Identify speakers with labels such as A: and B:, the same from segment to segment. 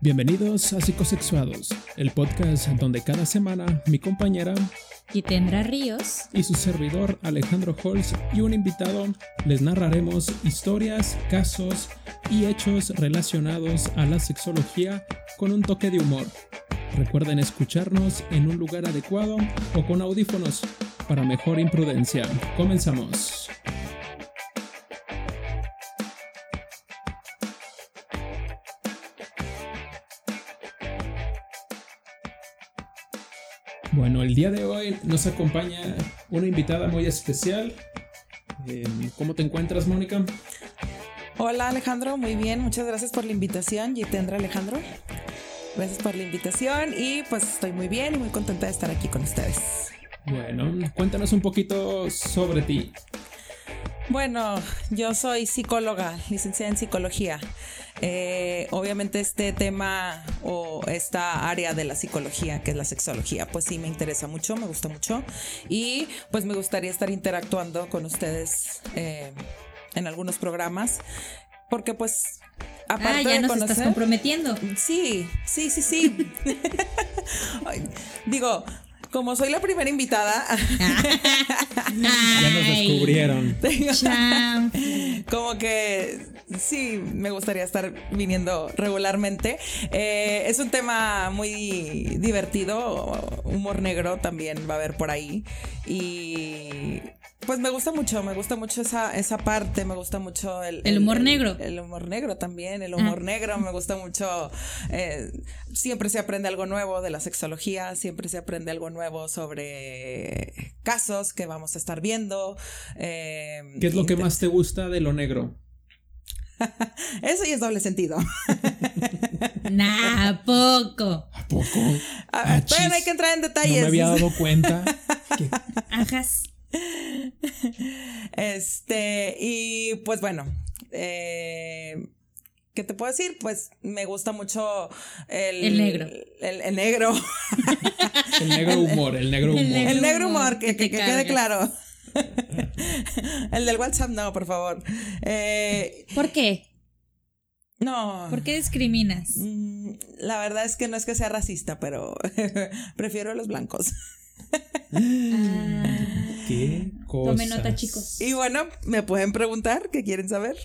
A: Bienvenidos a Psicosexuados, el podcast donde cada semana mi compañera
B: Gitendra Ríos
A: y su servidor Alejandro Holz y un invitado les narraremos historias, casos y hechos relacionados a la sexología con un toque de humor. Recuerden escucharnos en un lugar adecuado o con audífonos para mejor imprudencia. Comenzamos. Día de hoy nos acompaña una invitada muy especial. Eh, ¿Cómo te encuentras, Mónica?
C: Hola Alejandro, muy bien, muchas gracias por la invitación. Gitendra Alejandro, gracias por la invitación y pues estoy muy bien y muy contenta de estar aquí con ustedes.
A: Bueno, cuéntanos un poquito sobre ti.
C: Bueno, yo soy psicóloga, licenciada en psicología. Eh, obviamente este tema o esta área de la psicología, que es la sexología, pues sí me interesa mucho, me gusta mucho y pues me gustaría estar interactuando con ustedes eh, en algunos programas, porque pues
B: aparte ah, ya nos estás comprometiendo.
C: Sí, sí, sí, sí. Digo, como soy la primera invitada,
A: ya nos descubrieron.
C: como que sí, me gustaría estar viniendo regularmente. Eh, es un tema muy divertido, humor negro también va a haber por ahí. Y pues me gusta mucho, me gusta mucho esa, esa parte, me gusta mucho el...
B: El humor negro.
C: El, humor negro también, el humor ah. negro, me gusta mucho... Eh, siempre se aprende algo nuevo de la sexología, siempre se aprende algo nuevo sobre casos que vamos a estar viendo.
A: Eh, ¿Qué es lo que más te gusta de lo negro?
C: Eso ya es doble sentido.
B: nah, ¿a poco?
A: ¿A poco?
C: Ah, bueno, hay que entrar en detalles. No
A: me había dado cuenta.
B: Ajas.
C: Este, y pues bueno, eh, ¿qué te puedo decir? Pues me gusta mucho el,
B: el negro.
C: El, negro.
A: el negro humor, el negro humor.
C: El negro, humor, que, quede claro. el del WhatsApp no, por favor. Eh,
B: ¿Por qué?
C: No.
B: ¿Por qué discriminas?
C: Mm, la verdad es que no es que sea racista, pero prefiero a los blancos.
B: Ah.
A: Qué cosas.
B: Tome nota, chicos.
C: Y bueno, me pueden preguntar qué quieren saber.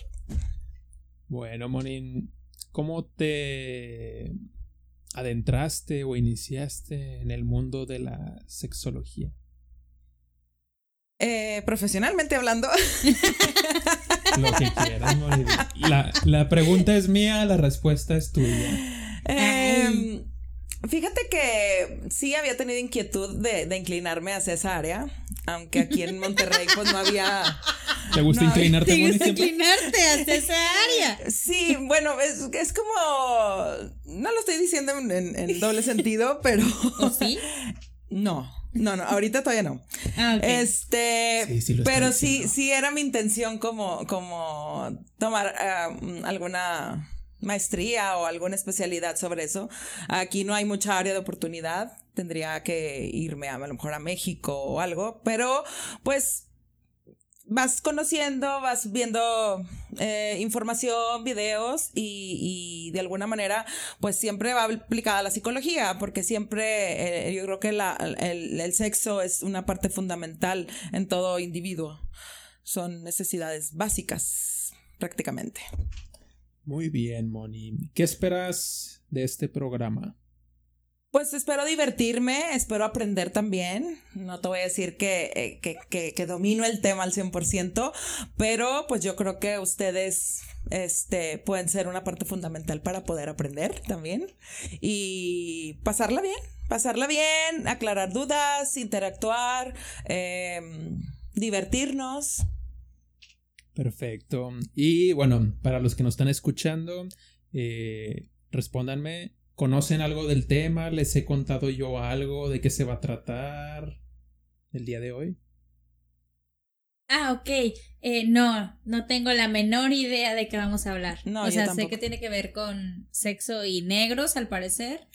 A: Bueno, Monin, ¿cómo te adentraste o iniciaste en el mundo de la sexología?
C: Eh, profesionalmente hablando.
A: Lo que quieras, Monin. La, la, pregunta es mía, la respuesta es tuya.
C: Eh, Fíjate que sí había tenido inquietud de, inclinarme hacia esa área, aunque aquí en Monterrey pues no había...
A: ¿Te gusta inclinarte?
B: ¿Te gusta inclinarte hacia esa área?
C: Sí, bueno, es, como... No lo estoy diciendo en, doble sentido, pero...
B: ¿O sí?
C: No, no, no, ahorita todavía no.
B: Ah,
C: Este, pero sí, sí era mi intención como, como tomar ah, alguna maestría o alguna especialidad sobre eso. Aquí no hay mucha área de oportunidad. Tendría que irme a, lo mejor a México o algo, pero pues vas conociendo, vas viendo eh, información, videos y, de alguna manera pues siempre va aplicada a la psicología porque siempre eh, yo creo que el, el sexo es una parte fundamental en todo individuo. Son necesidades básicas prácticamente.
A: Muy bien, Moni. ¿Qué esperas de este programa?
C: Pues espero divertirme, espero aprender también. No te voy a decir que, eh, que, domino el tema al 100%, pero pues yo creo que ustedes este, pueden ser una parte fundamental para poder aprender también y pasarla bien, pasarla bien, aclarar dudas, interactuar, em, divertirnos.
A: Perfecto. Y bueno, para los que nos están escuchando, eh, respóndanme, ¿conocen algo del tema? ¿Les he contado yo algo de qué se va a tratar el día de hoy?
B: Ah, ok. Eh, no, no tengo la menor idea de qué vamos a hablar.
C: No,
B: o sea, sé que tiene que ver con sexo y negros, al parecer,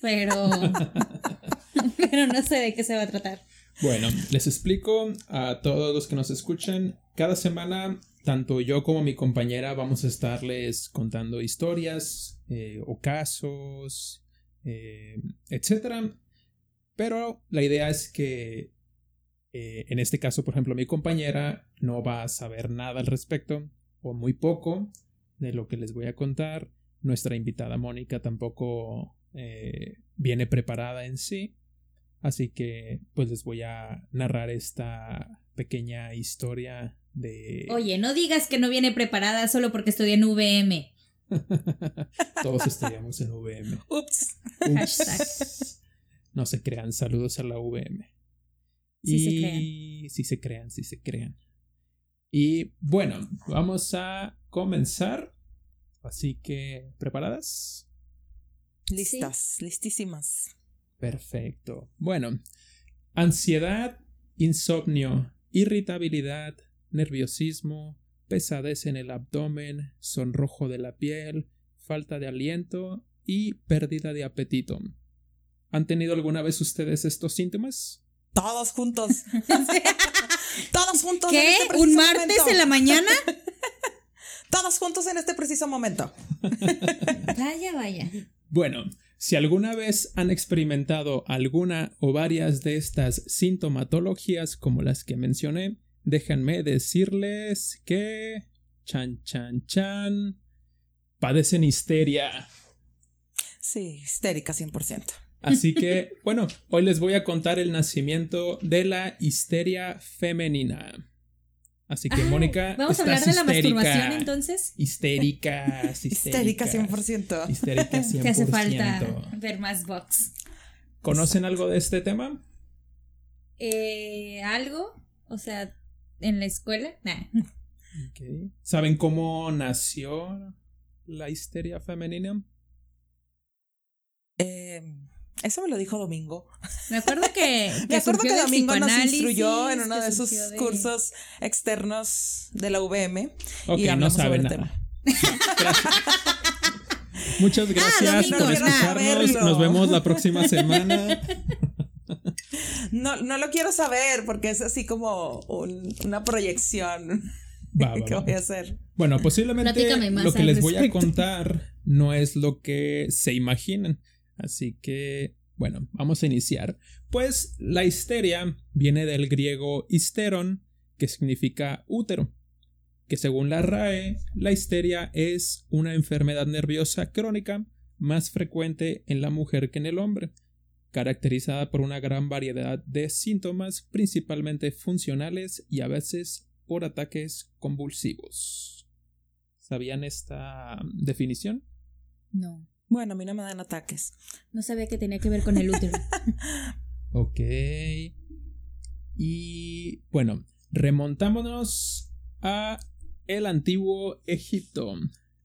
B: pero... pero no sé de qué se va a tratar.
A: Bueno, les explico a todos los que nos escuchan. Cada semana, tanto yo como mi compañera vamos a estarles contando historias, eh, o casos, eh, etc. Pero la idea es que eh, en este caso, por ejemplo, mi compañera no va a saber nada al respecto o muy poco de lo que les voy a contar. Nuestra invitada Mónica tampoco viene preparada en sí. Así que pues les voy a narrar esta pequeña historia de...
B: Oye, no digas que no viene preparada solo porque estudia en VM.
A: Todos estudiamos en VM.
C: Ups.
A: No se crean, saludos a la VM. Sí se crean. Sí se crean, sí se crean. Y bueno, vamos a comenzar. Así que, ¿preparadas?
C: Listas, listísimas.
A: Perfecto. Bueno, ansiedad, insomnio, irritabilidad, nerviosismo, pesadez en el abdomen, sonrojo de la piel, falta de aliento y pérdida de apetito. ¿Han tenido alguna vez ustedes estos síntomas?
C: Todos juntos. Todos juntos.
B: ¿Qué? Este ¿Un martes en la mañana?
C: Todos juntos en este preciso momento.
B: vaya, vaya.
A: Bueno, si alguna vez han experimentado alguna o varias de estas sintomatologías como las que mencioné, déjenme decirles que... Chan, chan, chan. Padecen histeria.
C: Sí, histérica 100%.
A: Así que, bueno, hoy les voy a contar el nacimiento de la histeria femenina. Así que, Mónica.
B: ¿Vamos a hablar de la masturbación entonces?
A: Histérica,
C: histérica. 100%.
A: Histérica 100%.
B: Que hace falta ver más box.
A: ¿Conocen algo de este tema?
B: Eh, ¿Algo? O sea, ¿en la escuela? Nah.
A: ¿Saben cómo nació la histeria femenina?
C: Eh eso me lo dijo Domingo.
B: Me acuerdo que,
C: me acuerdo que Domingo nos instruyó en uno de sus cursos externos de la UVM
A: Ok, y no sabe nada. Muchas gracias por escucharnos. Nos vemos la próxima semana.
C: No, no lo quiero saber porque es así como una proyección que voy a hacer.
A: Bueno, posiblemente lo que les voy a contar no es lo que se imaginan. Así que, bueno, vamos a iniciar. Pues la histeria viene del griego histeron, que significa útero, que según la RAE, la histeria es una enfermedad nerviosa crónica más frecuente en la mujer que en el hombre, caracterizada por una gran variedad de síntomas, principalmente funcionales y a veces por ataques convulsivos. ¿Sabían esta definición?
B: No.
C: Bueno, a mí no me dan ataques.
B: No sabía que tenía que ver con el útero.
A: ok. Y bueno, remontámonos a el antiguo Egipto,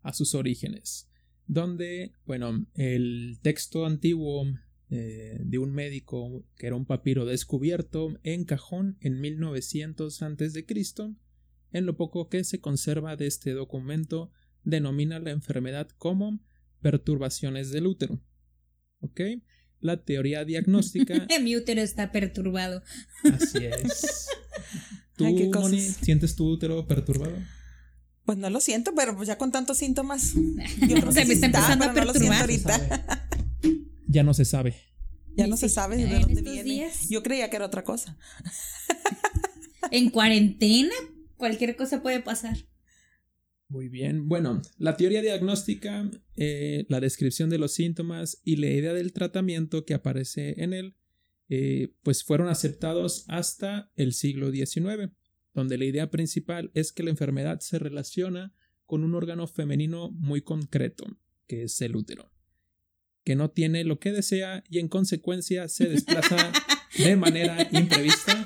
A: a sus orígenes, donde, bueno, el texto antiguo eh, de un médico, que era un papiro descubierto en cajón en 1900 a.C., en lo poco que se conserva de este documento, denomina la enfermedad como perturbaciones del útero. ¿Ok? La teoría diagnóstica.
B: Mi útero está perturbado.
A: Así es. ¿Tú, Moni, sientes tu útero perturbado?
C: Pues no lo siento, pero pues ya con tantos síntomas.
B: Yo se me está empezando a perturbar.
A: Ya no se sabe.
C: Ya no se sabe de dónde viene. Yo creía que era otra cosa.
B: en cuarentena, cualquier cosa puede pasar.
A: Muy bien. Bueno, la teoría diagnóstica, eh, la descripción de los síntomas y la idea del tratamiento que aparece en él, eh, pues fueron aceptados hasta el siglo XIX, donde la idea principal es que la enfermedad se relaciona con un órgano femenino muy concreto, que es el útero, que no tiene lo que desea y en consecuencia se desplaza de manera imprevista.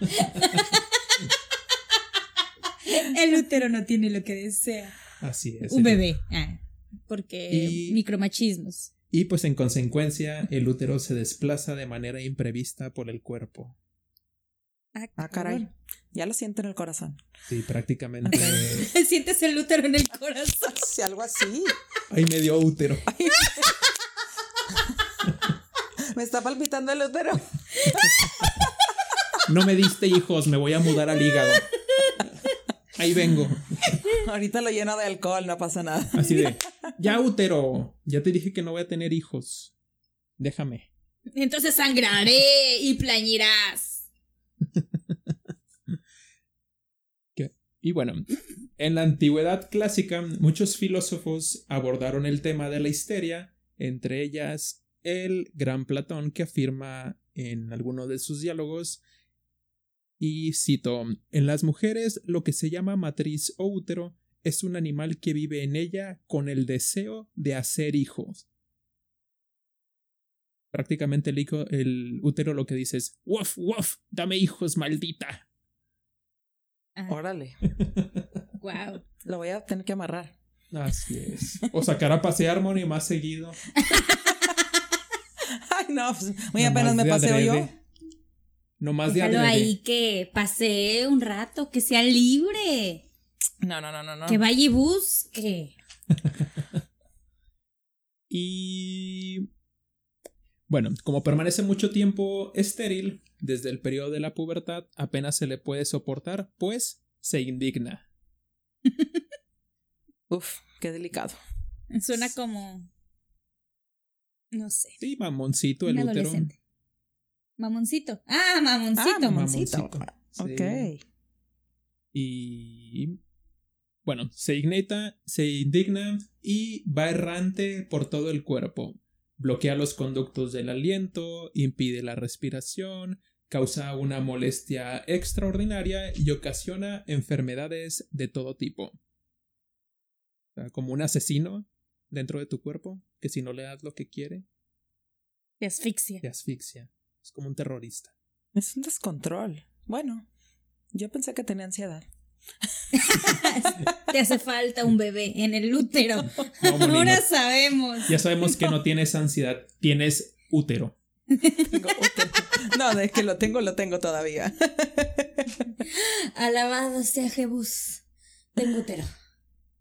B: el útero no tiene lo que desea.
A: Así es.
B: Un bebé. Ah, porque micromachismos.
A: Y pues en consecuencia el útero se desplaza de manera imprevista por el cuerpo.
C: Ah, ah caray. Ya lo siento en el corazón.
A: Sí, prácticamente.
B: Sientes el útero en el corazón.
C: Sí, algo así.
A: Hay medio útero.
C: me está palpitando el útero.
A: no me diste hijos, me voy a mudar al hígado. Ahí vengo.
C: Ahorita lo lleno de alcohol, no pasa nada.
A: Así de, ya, útero. Ya te dije que no voy a tener hijos. Déjame.
B: Entonces sangraré y plañirás.
A: Y bueno, en la antigüedad clásica, muchos filósofos abordaron el tema de la histeria, entre ellas el gran Platón, que afirma en alguno de sus diálogos, y cito, en las mujeres lo que se llama matriz o útero es un animal que vive en ella con el deseo de hacer hijos. Prácticamente el, hijo, el útero lo que dice es, ¡Wuf, wuf! ¡Dame hijos, maldita!
C: Órale.
B: wow.
C: Lo voy a tener que amarrar.
A: Así es. O sacar a pasear, Moni, más seguido.
C: Ay, no, pues muy apenas me paseo yo.
A: No más de
B: Déjalo ahí que pasee un rato, que sea libre.
C: No, no, no, no, no.
B: Que vaya y busque.
A: y bueno, como permanece mucho tiempo estéril, desde el periodo de la pubertad apenas se le puede soportar, pues se indigna.
C: Uf, qué delicado.
B: Suena como. No sé.
A: Sí, mamoncito el útero.
B: Mamoncito. Ah, mamoncito.
C: Ah, mamoncito. Ok.
A: Y. Bueno, se ignita, se indigna y va errante por todo el cuerpo. Bloquea los conductos del aliento, impide la respiración, causa una molestia extraordinaria y ocasiona enfermedades de todo tipo. como un asesino dentro de tu cuerpo, que si no le das lo que quiere,
B: te asfixia.
A: Te asfixia. Es como un terrorista.
C: Es un descontrol. Bueno, yo pensé que tenía ansiedad.
B: Te hace falta un bebé en el útero. Ahora sabemos.
A: Ya sabemos que no tienes ansiedad, tienes útero.
C: No, de que lo tengo, lo tengo todavía.
B: Alabado sea Jebus. Tengo útero.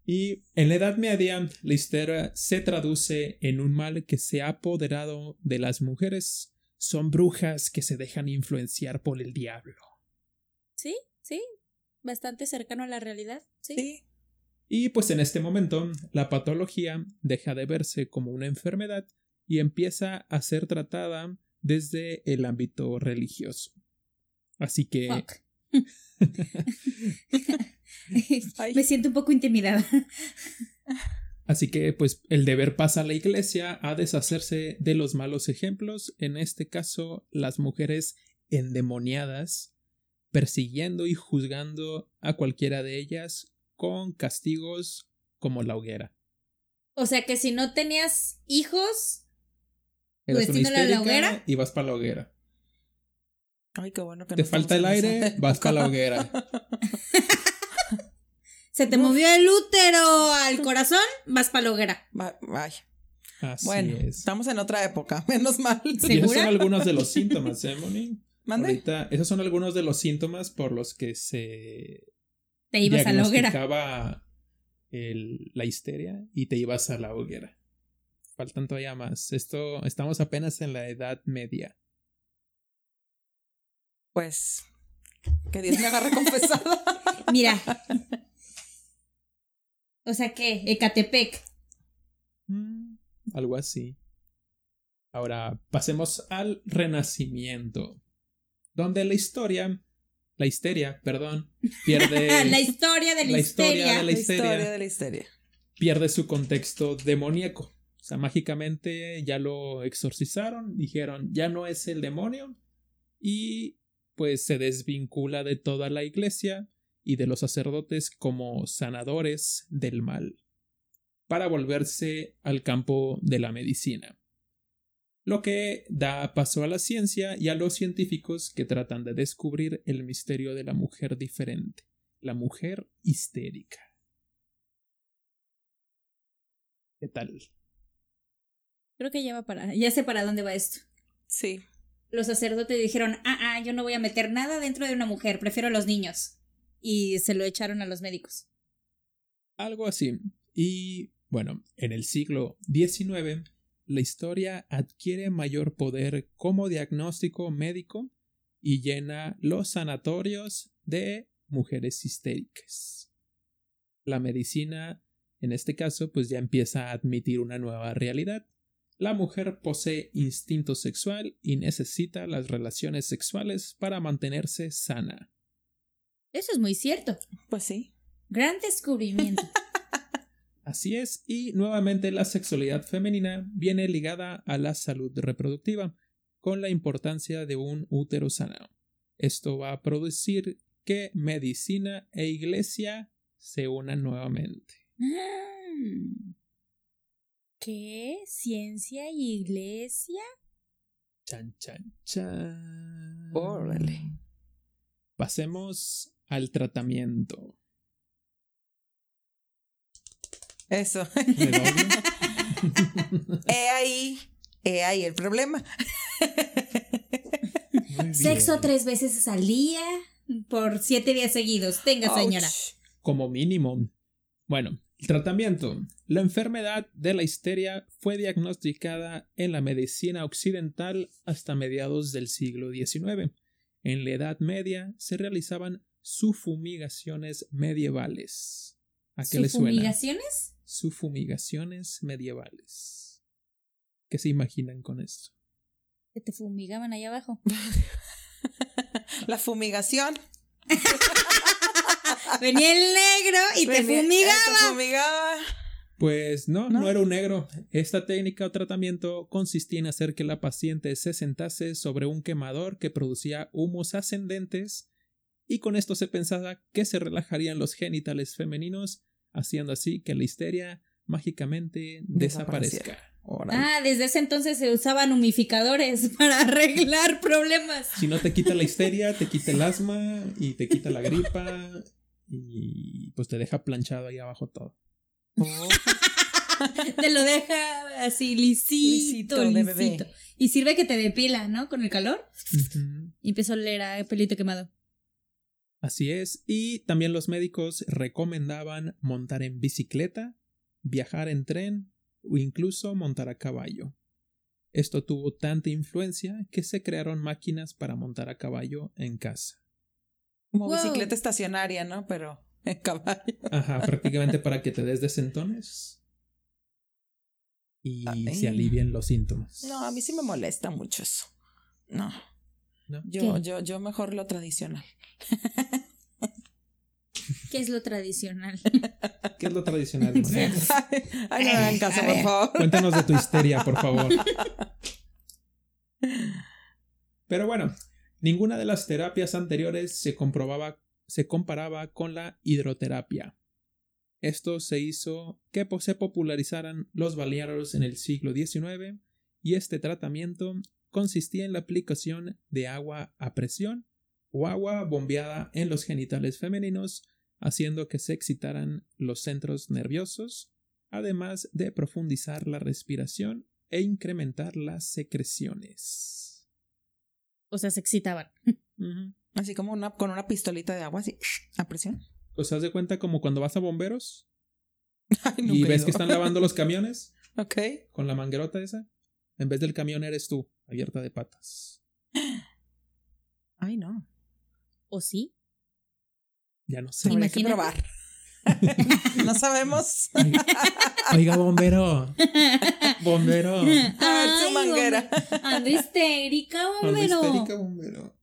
A: Y en la Edad Media, la histeria se traduce en un mal que se ha apoderado de las mujeres. Son brujas que se dejan influenciar por el diablo.
B: Sí, sí, bastante cercano a la realidad, sí.
C: sí.
A: Y pues en este momento, la patología deja de verse como una enfermedad y empieza a ser tratada desde el ámbito religioso. Así que...
B: Me siento un poco intimidada.
A: Así que, pues, el deber pasa a la iglesia a deshacerse de los malos ejemplos, en este caso, las mujeres endemoniadas, persiguiendo y juzgando a cualquiera de ellas con castigos como la hoguera.
B: O sea que si no tenías hijos,
A: Eras una la hoguera y vas para la hoguera.
C: Ay, qué bueno que
A: Te falta el aire, vas para la hoguera.
B: Se te movió el útero al corazón, vas para la hoguera.
C: Vaya. bueno, estamos en otra época, menos mal.
A: Y esos son algunos de los síntomas, ¿eh, Moni? Ahorita, esos son algunos de los síntomas por los que se
B: te ibas a la hoguera.
A: la histeria y te ibas a la hoguera. Faltan todavía más. Esto, estamos apenas en la edad media.
C: Pues, que Dios me agarre confesada.
B: Mira. O sea, ¿qué? Ecatepec.
A: Mm, algo así. Ahora, pasemos al Renacimiento, donde la historia, la histeria, perdón, pierde...
B: la historia de la,
A: Historia de la, histeria,
C: la historia de la histeria.
A: Pierde su contexto demoníaco sea, mágicamente ya lo exorcizaron, dijeron, ya no es el demonio y pues se desvincula de toda la iglesia y de los sacerdotes como sanadores del mal, para volverse al campo de la medicina. Lo que da paso a la ciencia y a los científicos que tratan de descubrir el misterio de la mujer diferente, la mujer histérica. ¿Qué tal?
B: Creo que ya va para. Ya sé para dónde va esto.
C: Sí.
B: Los sacerdotes dijeron: Ah, ah, yo no voy a meter nada dentro de una mujer, prefiero a los niños. Y se lo echaron a los médicos.
A: Algo así. Y bueno, en el siglo XIX, la historia adquiere mayor poder como diagnóstico médico y llena los sanatorios de mujeres histéricas. La medicina En este caso, pues ya empieza a admitir una nueva realidad. La mujer posee instinto sexual y necesita las relaciones sexuales para mantenerse sana.
B: Eso es muy cierto.
C: Pues sí.
B: Gran descubrimiento.
A: Así es, y nuevamente la sexualidad femenina viene ligada a la salud reproductiva, con la importancia de un útero sano. Esto va a producir que medicina e iglesia se unan nuevamente. Mm.
B: ¿Qué? ¿Ciencia y iglesia?
A: Chan, chan, chan.
C: Órale.
A: Pasemos al tratamiento.
C: Eso. he ahí, he ahí el problema.
B: Sexo tres veces al día por siete días seguidos. Tenga, señora.
A: Como mínimo. Bueno, el tratamiento. La enfermedad de la histeria fue diagnosticada en la medicina occidental hasta mediados del siglo XIX. En la Edad Media se realizaban sufumigaciones medievales. ¿A qué le suena?
B: ¿Sufumigaciones?
A: Sufumigaciones medievales. ¿Qué se imaginan con esto?
B: Que te fumigaban ahí abajo.
C: La fumigación.
B: Venía el negro y te fumigaba.
C: fumigaba.
A: Pues no, no, era un negro. Esta técnica o tratamiento consistía en hacer que la paciente se sentase sobre un quemador que producía humos ascendentes y con esto se pensaba que se relajarían los genitales femeninos, haciendo así que la histeria mágicamente desaparezca.
B: Ah, desde ese entonces se usaban humificadores para arreglar problemas.
A: Si no te quita la histeria, te quita el asma y te quita la gripa y pues te deja planchado ahí abajo todo.
B: Oh. te lo deja así lisito, lisito, Y sirve que te depila, ¿no? Con el calor. Y empezó a oler a pelito quemado.
A: Así es. Y también los médicos recomendaban montar en bicicleta, viajar en tren o incluso montar a caballo. Esto tuvo tanta influencia que se crearon máquinas para montar a caballo en casa.
C: Como bicicleta estacionaria, ¿no? Pero en caballo.
A: Ajá, prácticamente para que te des desentones y se alivien los síntomas.
C: No, a mí sí me molesta mucho eso. No. ¿No? Yo, yo, yo mejor lo tradicional.
B: ¿Qué es lo tradicional?
A: ¿Qué es lo tradicional?
C: Ay, no me hagan caso, por favor.
A: Cuéntanos de tu histeria, por favor. Pero bueno, ninguna de las terapias anteriores se comprobaba, se comparaba con la hidroterapia. Esto se hizo que se popularizaran los balnearios en el siglo XIX y este tratamiento consistía en la aplicación de agua a presión o agua bombeada en los genitales femeninos, haciendo que se excitaran los centros nerviosos, además de profundizar la respiración e incrementar las secreciones.
B: O sea, se excitaban.
C: Así como una, con una pistolita de agua, así, a presión.
A: Pues haz de cuenta como cuando vas a bomberos y ves que están lavando los camiones.
C: Ok.
A: Con la manguerota esa. En vez del camión eres tú, abierta de patas.
C: Ay, no.
B: ¿O sí?
A: Ya no sé.
C: Hay que probar. no sabemos.
A: Oiga, bombero. Bombero.
C: A su manguera.
B: Ando histérica, bombero.
A: Ando histérica, bombero.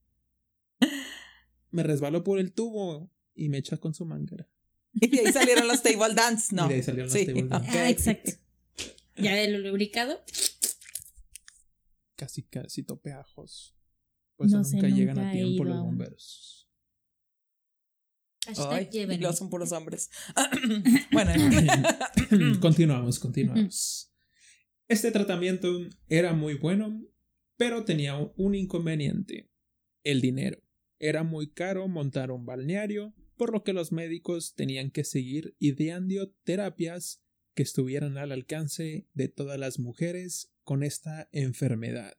A: Me resbaló por el tubo y me echa con su manguera.
C: Y de ahí salieron los table dance, ¿no?
A: Y de ahí salieron los table dance.
B: Ah, exacto. Ya de lo lubricado.
A: Casi, casi topeajos. Pues no nunca llegan a tiempo los bomberos.
C: Ay, y los son puros hombres. bueno,
A: continuamos, continuamos. Este tratamiento era muy bueno, pero tenía un inconveniente: el dinero. Era muy caro montar un balneario, por lo que los médicos tenían que seguir ideando terapias que estuvieran al alcance de todas las mujeres con esta enfermedad.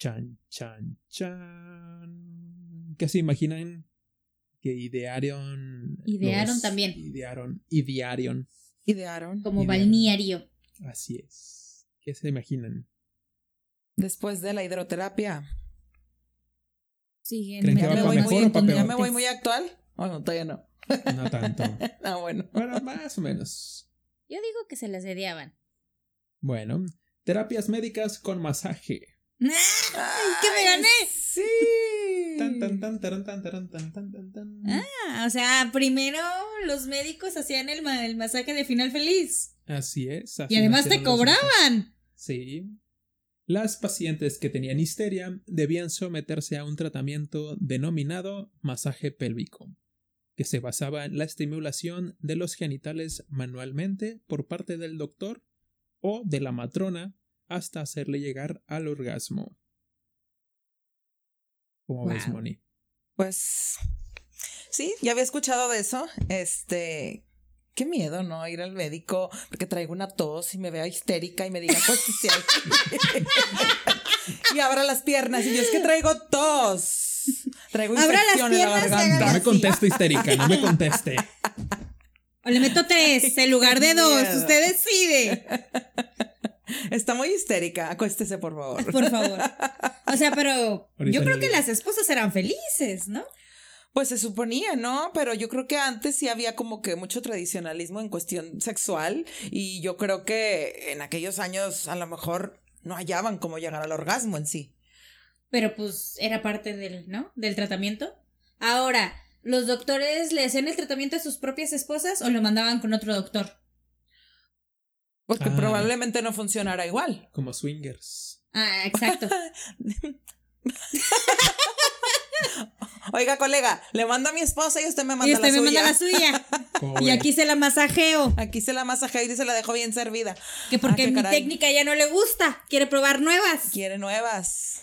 A: Chan, chan, chan. ¿Qué se imaginan que idearon.
B: Idearon también.
A: Idearon. Idearon.
C: Idearon.
B: Como balneario.
A: Así es. ¿Qué se imaginan?
C: Después de la hidroterapia.
B: Sí,
A: ¿Creen que va
C: me
A: voy
C: muy,
A: ¿Ya
C: me voy muy actual? Oh, no, todavía no.
A: No tanto.
C: Ah, bueno.
A: Bueno, más o menos.
B: Yo digo que se las dediaban.
A: Bueno, terapias médicas con masaje.
B: ¡Ay, que me gané!
C: Sí.
A: Tan, tan, tan, taran, tan, taran, tan, tan, tan, tan.
B: Ah, o sea, primero los médicos hacían el, ma- el masaje de final feliz.
A: Así es. así
B: Y además te cobraban.
A: Sí. Las pacientes que tenían histeria debían someterse a un tratamiento denominado masaje pélvico, que se basaba en la estimulación de los genitales manualmente por parte del doctor o de la matrona hasta hacerle llegar al orgasmo. ¿Cómo ves. Moni?
C: Pues sí, ya había escuchado de eso. Este, qué miedo, ¿no? Ir al médico porque traigo una tos y me vea histérica y me diga, pues sí, hay". y abra las piernas y yo es que traigo tos. Traigo
B: Abra las
C: infección en la garganta.
A: No me conteste histérica, no me conteste.
B: O le meto tres en lugar de dos.
C: miedo.
B: Usted decide.
C: Está muy histérica. Acuéstese, por favor.
B: Por favor. O sea, pero
A: Ahorita
B: yo creo que las esposas eran felices, ¿no?
C: Pues se suponía, ¿no? Pero yo creo que antes sí había como que mucho tradicionalismo en cuestión sexual y yo creo que en aquellos años a lo mejor no hallaban cómo llegar al orgasmo en sí.
B: Pero pues era parte del, ¿no? Del tratamiento. Ahora, ¿los doctores le hacían el tratamiento a sus propias esposas o lo mandaban con otro doctor?
C: Porque
A: Ah.
C: probablemente no funcionara igual.
A: Como swingers.
B: Ah, exacto.
C: Oiga, colega, le mando a mi esposa y usted me manda
B: y usted
C: la
B: me
C: suya.
B: manda la suya.
A: ¿Cómo
B: Y aquí se la masajeo.
C: Aquí se la masajeo y se la dejo bien servida.
B: Que porque
C: Ah,
B: mi
C: caray.
B: técnica ya no le gusta. Quiere probar nuevas.
C: Quiere nuevas.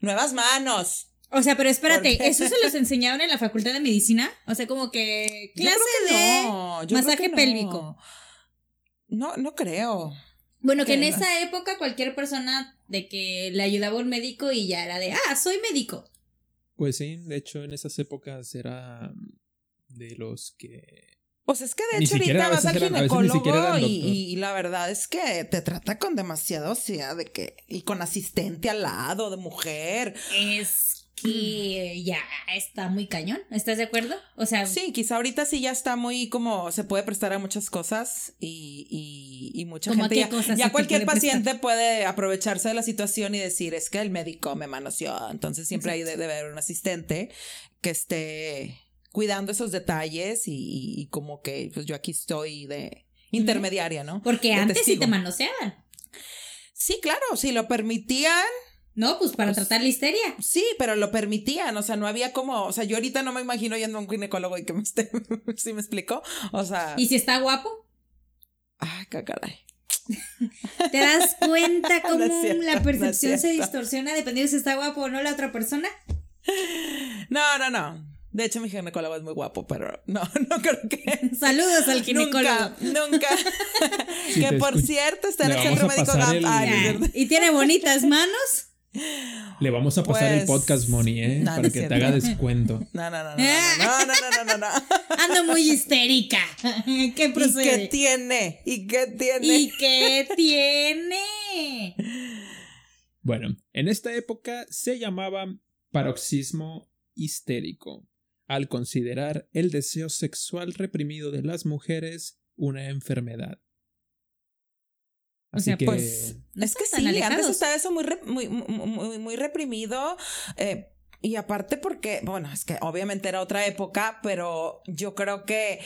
C: Nuevas manos.
B: O sea, pero espérate. ¿eso se los enseñaron en la facultad de medicina? O sea, como que
C: Yo
B: clase
C: creo que
B: de
C: no, yo creo
B: masaje
C: que no.
B: pélvico.
C: No, no creo.
B: Bueno, que en
C: no.
B: esa época cualquier persona de que le ayudaba un médico y ya era de, ah, soy médico.
A: Pues sí, de hecho en esas épocas era de los que...
C: Pues es que de
A: Ni
C: hecho ahorita vas al ginecólogo
A: eran
C: y, la verdad es que te trata con demasiado, o sea, de que, y con asistente al lado, de mujer.
B: Es que ya está muy cañón. ¿Estás de acuerdo? O sea,
C: Sí, quizá ahorita sí ya está muy como se puede prestar a muchas cosas y, y, y mucha
B: ¿Cómo a
C: gente ya, ya cualquier
B: prestar?
C: paciente puede aprovecharse de la situación y decir es que el médico me manoseó. Entonces siempre hay de- debe haber un asistente que esté cuidando esos detalles y, como que pues yo aquí estoy de intermediaria, ¿no?
B: porque
C: de
B: antes sí te manoseaban.
C: Sí, claro, si lo permitían,
B: No, pues para tratar la histeria.
C: sí, pero lo permitían, o sea, no había como, o sea, yo ahorita no me imagino yendo a un ginecólogo y que me esté, ¿sí me explico? O sea,
B: Y si está guapo,
C: ay, qué caray.
B: ¿te das cuenta cómo
C: No cierto,
B: la percepción se distorsiona dependiendo si está guapo o no la otra persona?
C: No, no, no. De hecho, mi ginecólogo es muy guapo, pero no, no creo que.
B: Saludos al ginecólogo.
C: Nunca, nunca.
A: Si
C: que por cierto está en el centro médico Gap.
A: el-.
B: Y tiene bonitas manos.
A: Le vamos a pasar el podcast money, ¿eh? Para que te haga descuento.
C: No, no, no, no, no, no, no, no,
B: Ando muy histérica.
C: ¿Y qué tiene? ¿Y qué tiene?
B: ¿Y qué tiene?
A: bueno, en esta época se llamaba paroxismo histérico, al considerar el deseo sexual reprimido de las mujeres una enfermedad.
B: O sea,
A: que
C: Pues
B: No
C: es que sí, antes estaba eso muy, re- muy, muy, muy, muy reprimido. eh, y aparte porque, bueno, es que obviamente era otra época, pero yo creo que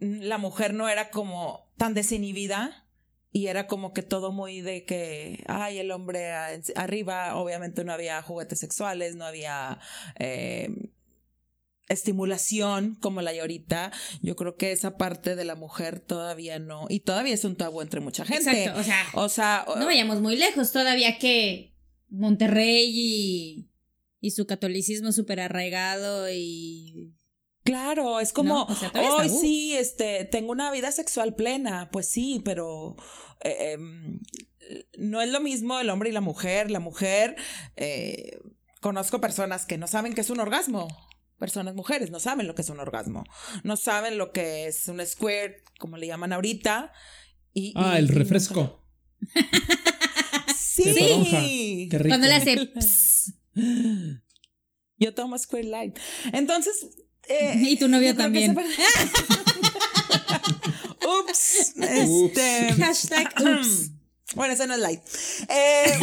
C: la mujer no era como tan desinhibida y era como que todo muy de que, ay, el hombre arriba, obviamente no había juguetes sexuales, no había... eh, estimulación como la hay ahorita, yo creo que esa parte de la mujer todavía no, y todavía es un tabú entre mucha gente.
B: Exacto, o sea,
C: O sea,
B: no vayamos muy lejos. Todavía que Monterrey y, y su catolicismo súper arraigado y...
C: claro, es como,
B: No, o sea, todavía es
C: hoy
B: tabú".
C: sí, este, tengo una vida sexual plena, pues sí, pero eh, em, no es lo mismo el hombre y la mujer. La mujer, eh, conozco personas que no saben qué es un orgasmo. Personas mujeres no saben lo que es un orgasmo, no saben lo que es un squirt, como le llaman ahorita. Y,
A: Ah,
C: y-
A: el refresco.
C: Sí.
A: De toronja. Qué rico.
B: Cuando le hace...
C: Yo tomo Squirt Light. Entonces,
B: Eh, y tu novio también.
C: ups. Este.
B: Hashtag ups.
C: Bueno, eso no es light. Eh,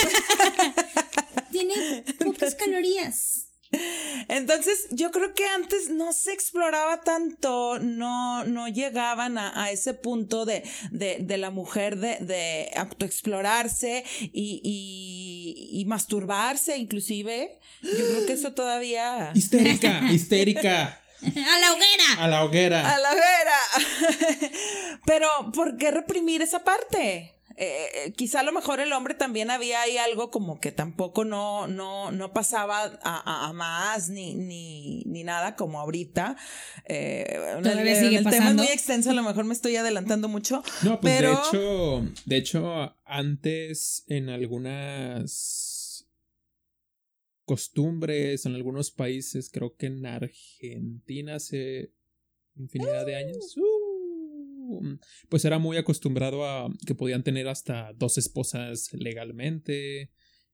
B: Tiene pocas calorías.
C: Entonces, yo creo que antes no se exploraba tanto, no, no llegaban a, ese punto de, de, la mujer de, de autoexplorarse y, y, masturbarse, inclusive. Yo creo que eso todavía.
A: Histérica, histérica.
B: A la hoguera.
A: A la hoguera.
C: A la hoguera. Pero, ¿por qué reprimir esa parte? Eh, eh, quizá a lo mejor el hombre también había ahí algo como que tampoco no, no, no pasaba a, más ni, ni, ni, nada como ahorita. Eh,
B: Todavía sigue el tema
C: es muy extenso, a lo mejor me estoy adelantando mucho.
A: No, pues
C: pero...
A: de hecho, de hecho, antes en algunas costumbres, en algunos países, creo que en Argentina hace infinidad de años. Uh, pues era muy acostumbrado a que podían tener hasta dos esposas legalmente.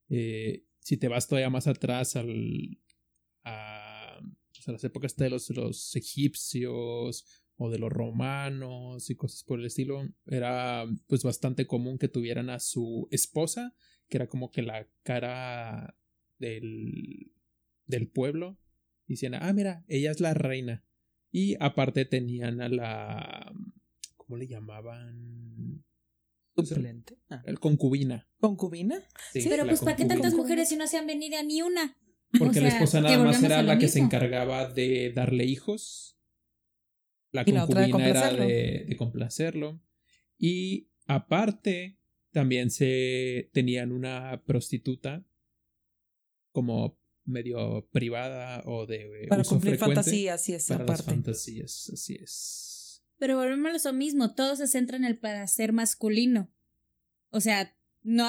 A: Eh, si te vas todavía más atrás al, a, pues, las épocas de los, los egipcios o de los romanos y cosas por el estilo, era pues bastante común que tuvieran a su esposa, que era como que la cara del, del pueblo, diciendo, ah, mira, ella es la reina. Y aparte tenían a la ¿Cómo le llamaban?
C: Suplente.
A: Ah. El concubina.
C: ¿Concubina?
B: Sí, pero pues ¿para qué tantas mujeres si no se han venido ni una?
A: Porque la esposa nada más era la que se encargaba de darle hijos. La concubina era de, de complacerlo. Y aparte, también se tenían una prostituta como medio privada o de
C: para cumplir fantasías y esa
A: para
C: parte.
A: Las fantasías, así es.
B: Pero volvemos a lo mismo, todo se centra en el placer masculino. O sea, no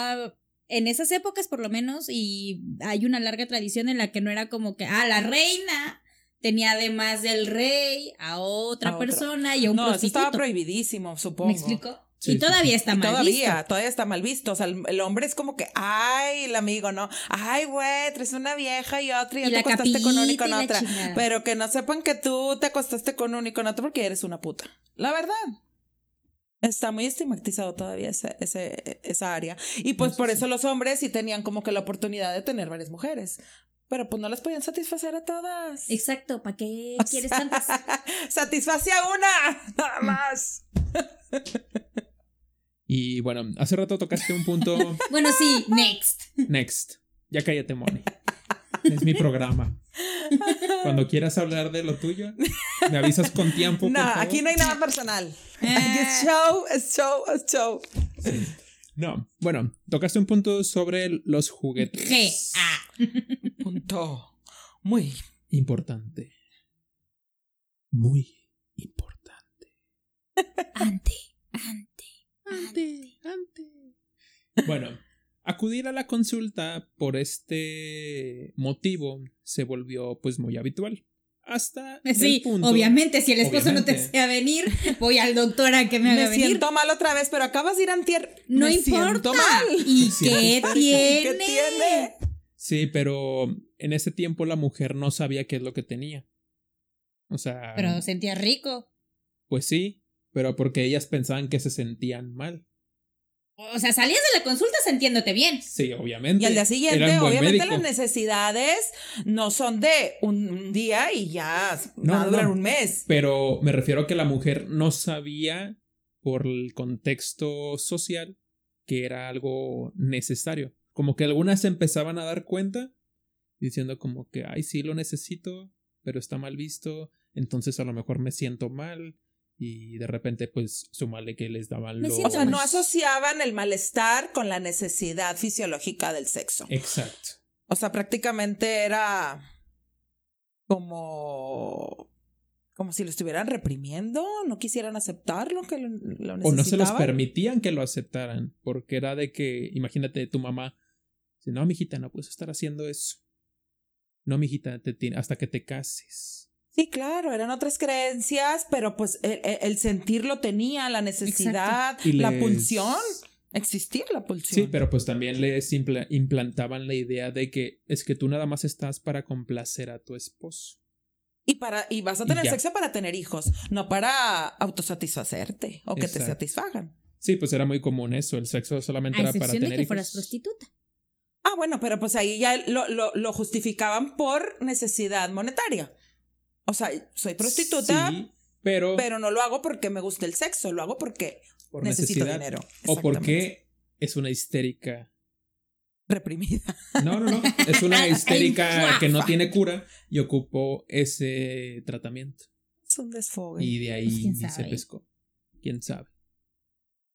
B: en esas épocas por lo menos y hay una larga tradición en la que no era como que ah la reina tenía además del rey a otra persona y a un no, eso
C: estaba prohibidísimo, supongo.
B: ¿Me explico? Y todavía está mal
C: todavía, Todavía está mal visto. O sea, el, hombre es como que, ay, el amigo, ¿no? Ay, güey, traes una vieja y otra y, ya te acostaste con una y con otra. Pero que no sepan que tú te acostaste con una y con otra porque eres una puta. La verdad. Está muy estigmatizado todavía ese, ese, esa área. Y pues por eso los hombres sí tenían como que la oportunidad de tener varias mujeres. Pero pues no las podían satisfacer a todas.
B: Exacto, ¿para qué quieres tantas?
C: Satisface a una, nada más.
A: Y bueno, hace rato tocaste un punto.
B: bueno, sí, next.
A: Next. Ya cállate, Moni. Es mi programa. Cuando quieras hablar de lo tuyo, me avisas con tiempo.
C: No, aquí no hay nada personal. es show, es show, es show.
A: No, bueno, tocaste un punto sobre los juguetes.
B: G -A.
C: Punto muy
A: importante. Muy importante.
B: Ante, ante.
A: Ante, ante. Bueno, acudir a la consulta por este motivo se volvió pues muy habitual. Hasta
B: sí, obviamente, si el esposo no te desea venir, voy al doctor a que me haga venir.
C: Me siento mal otra vez, pero acabas de ir antier.
B: No importa.
C: mal.
B: ¿Y qué tiene? ¿Qué
C: tiene?
A: Sí, pero en ese tiempo la mujer no sabía qué es lo que tenía. O sea.
B: Pero sentía rico.
A: Pues sí, pero porque ellas pensaban que se sentían mal.
B: O sea, salías de la consulta sintiéndote bien.
A: Sí, obviamente.
C: Y al día siguiente, obviamente las necesidades no son de un día y ya no, va a durar un mes.
A: Pero me refiero a que la mujer no sabía por el contexto social que era algo necesario. Como que algunas se empezaban a dar cuenta diciendo como que, ay, sí lo necesito, pero está mal visto, entonces a lo mejor me siento mal, y de repente pues sumale que les daban lo...
C: O sea, no asociaban el malestar con la necesidad fisiológica del sexo.
A: Exacto.
C: O sea, prácticamente era como como si lo estuvieran reprimiendo, no quisieran aceptarlo, que lo, necesitaban. O
A: no se los permitían que lo aceptaran, porque era de que, imagínate, tu mamá, dice, no, mijita, no puedes estar haciendo eso. No, mijita, te, hasta que te cases.
C: Sí, claro, eran otras creencias, pero pues el, sentirlo tenía, la necesidad, la pulsión. Existía la pulsión.
A: Sí, pero pues también les implantaban la idea de que es que tú nada más estás para complacer a tu esposo.
C: Y, para, y vas a tener sexo para tener hijos, no para autosatisfacerte o que te satisfagan.
A: Sí, pues era muy común eso, el sexo solamente era para tener de que fueras
B: prostituta.
C: Ah, bueno, pero pues ahí ya lo, lo, justificaban por necesidad monetaria. O sea, soy prostituta, pero, pero no lo hago porque me gusta el sexo, lo hago porque necesito dinero.
A: O porque es una histérica
C: reprimida.
A: No, no, no. Es una histérica que no tiene cura y ocupó ese tratamiento.
C: Es un desfogue.
A: Y de ahí pues, se pescó. ¿Quién sabe?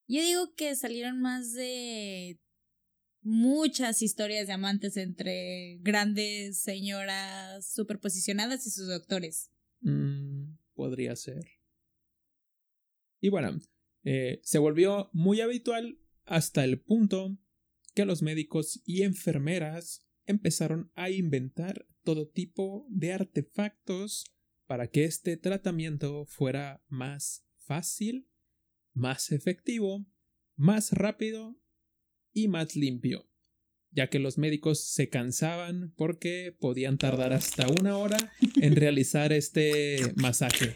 B: Yo digo que salieron más de muchas historias de amantes entre grandes señoras superposicionadas y sus doctores.
A: Mm, podría ser. Y bueno, eh, se volvió muy habitual hasta el punto que los médicos y enfermeras empezaron a inventar todo tipo de artefactos para que este tratamiento fuera más fácil, más efectivo, más rápido y más limpio, ya que los médicos se cansaban porque podían tardar hasta una hora en realizar este masaje.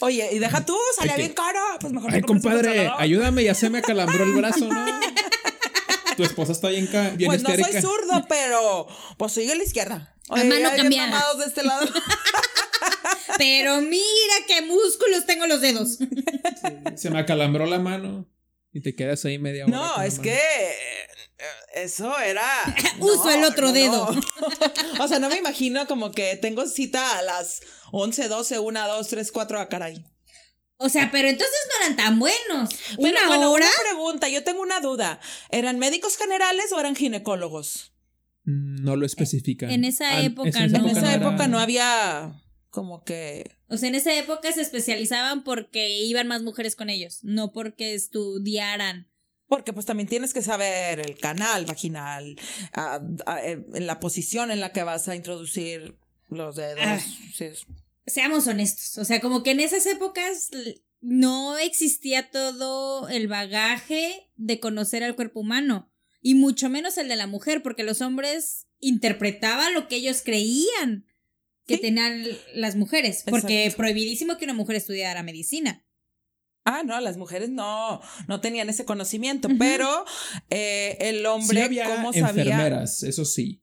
C: Oye, y deja tú, sale bien caro. Pues mejor
A: Ay, compadre, ayúdame, ya se me acalambró el brazo, ¿no? Tu esposa está bien, bien
C: Pues no soy zurdo, pero pues sigue a la izquierda.
B: Oye, a mano cambiada.
C: de este lado.
B: pero mira qué músculos tengo los dedos.
A: se me acalambró la mano y te quedas ahí media hora.
C: No, es que eh, eso era.
B: Uso el otro dedo.
C: o sea, no me imagino como que tengo cita a las 11, 12, 1, 2, 3, 4, a caray.
B: O sea, pero entonces no eran tan buenos.
C: Una bueno, hora. Una pregunta, yo tengo una duda. ¿Eran médicos generales o eran ginecólogos?
A: Mm, no lo especifican.
B: En esa época no.
C: En esa época no había como que.
B: O sea, en esa época se especializaban porque iban más mujeres con ellos, no porque estudiaran.
C: Porque pues también tienes que saber el canal vaginal, en la posición en la que vas a introducir los dedos. Ah.
B: Seamos honestos, o sea, como que en esas épocas no existía todo el bagaje de conocer al cuerpo humano, y mucho menos el de la mujer, porque los hombres interpretaban lo que ellos creían que tenían las mujeres, porque prohibidísimo que una mujer estudiara medicina.
C: Ah, no, las mujeres no, no tenían ese conocimiento, pero eh, el hombre,
A: sí había ¿cómo sabía? Enfermeras, eso sí,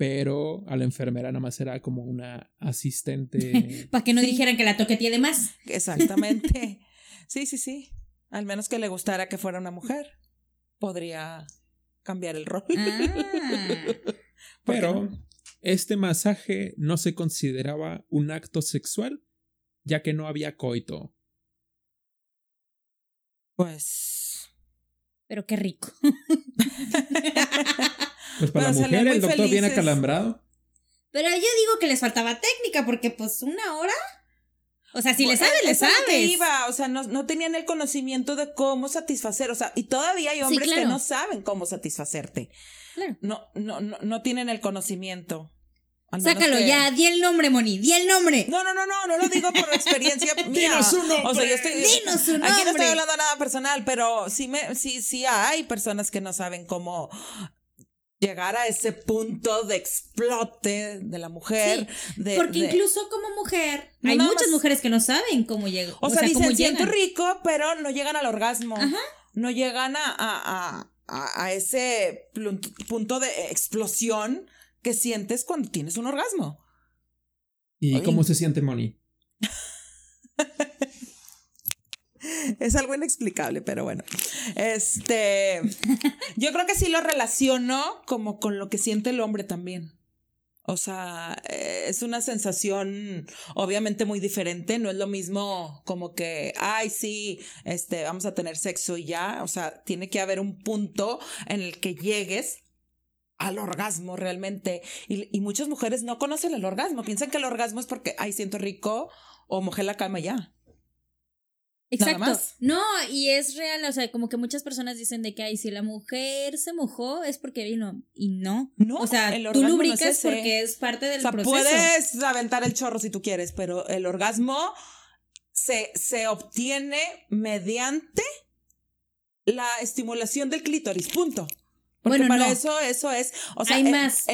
A: pero a la enfermera nada más era como una asistente.
B: Para que no dijeran que la toque tiene más.
C: Exactamente. sí, sí, sí. Al menos que le gustara que fuera una mujer, podría cambiar el rol. Ah.
A: pero este masaje no se consideraba un acto sexual, ya que no había coito.
C: Pues.
B: Pero qué rico.
A: pues para la mujer el doctor viene acalambrado.
B: Pero yo digo que les faltaba técnica, porque pues una hora. O sea, si le sabes, le sabes.
C: Iba, o sea, no, no, tenían el conocimiento de cómo satisfacer. O sea, y todavía hay hombres que no saben cómo satisfacerte. No, no, no, no tienen el conocimiento.
B: Sácalo ya, di el nombre, Moni, di el nombre.
C: No, no, no, no, no lo digo por experiencia mía.
A: Dinos un nombre.
C: O sea, yo
B: estoy, Dinos un
C: nombre. Aquí no estoy hablando nada personal, pero sí, me, sí, sí hay personas que no saben cómo llegar a ese punto de explote de la mujer.
B: porque incluso como mujer, hay muchas mujeres que no saben cómo llegar.
C: O, sea, dicen, siento rico, pero no llegan al orgasmo. No llegan a, a, a, a ese punto de explosión que sientes cuando tienes un orgasmo.
A: ¿Y cómo se siente Moni?
C: es algo inexplicable, pero bueno. Este, yo creo que sí lo relaciono como con lo que siente el hombre también. O sea, eh, es una sensación obviamente muy diferente, no es lo mismo como que, ay, sí, este, vamos a tener sexo y ya, o sea, tiene que haber un punto en el que llegues al orgasmo realmente. Y, muchas mujeres no conocen el orgasmo, piensan que el orgasmo es porque, ay, siento rico o mojé la cama ya.
B: Exacto. No, y es real, o sea, como que muchas personas dicen de que, ay, si la mujer se mojó es porque vino. Y no. No, o sea, tú lubricas porque es parte del o sea,
C: Puedes aventar el chorro si tú quieres, pero el orgasmo se, se obtiene mediante la estimulación del clítoris, punto. Porque bueno, para eso, eso es. O sea,
B: hay más.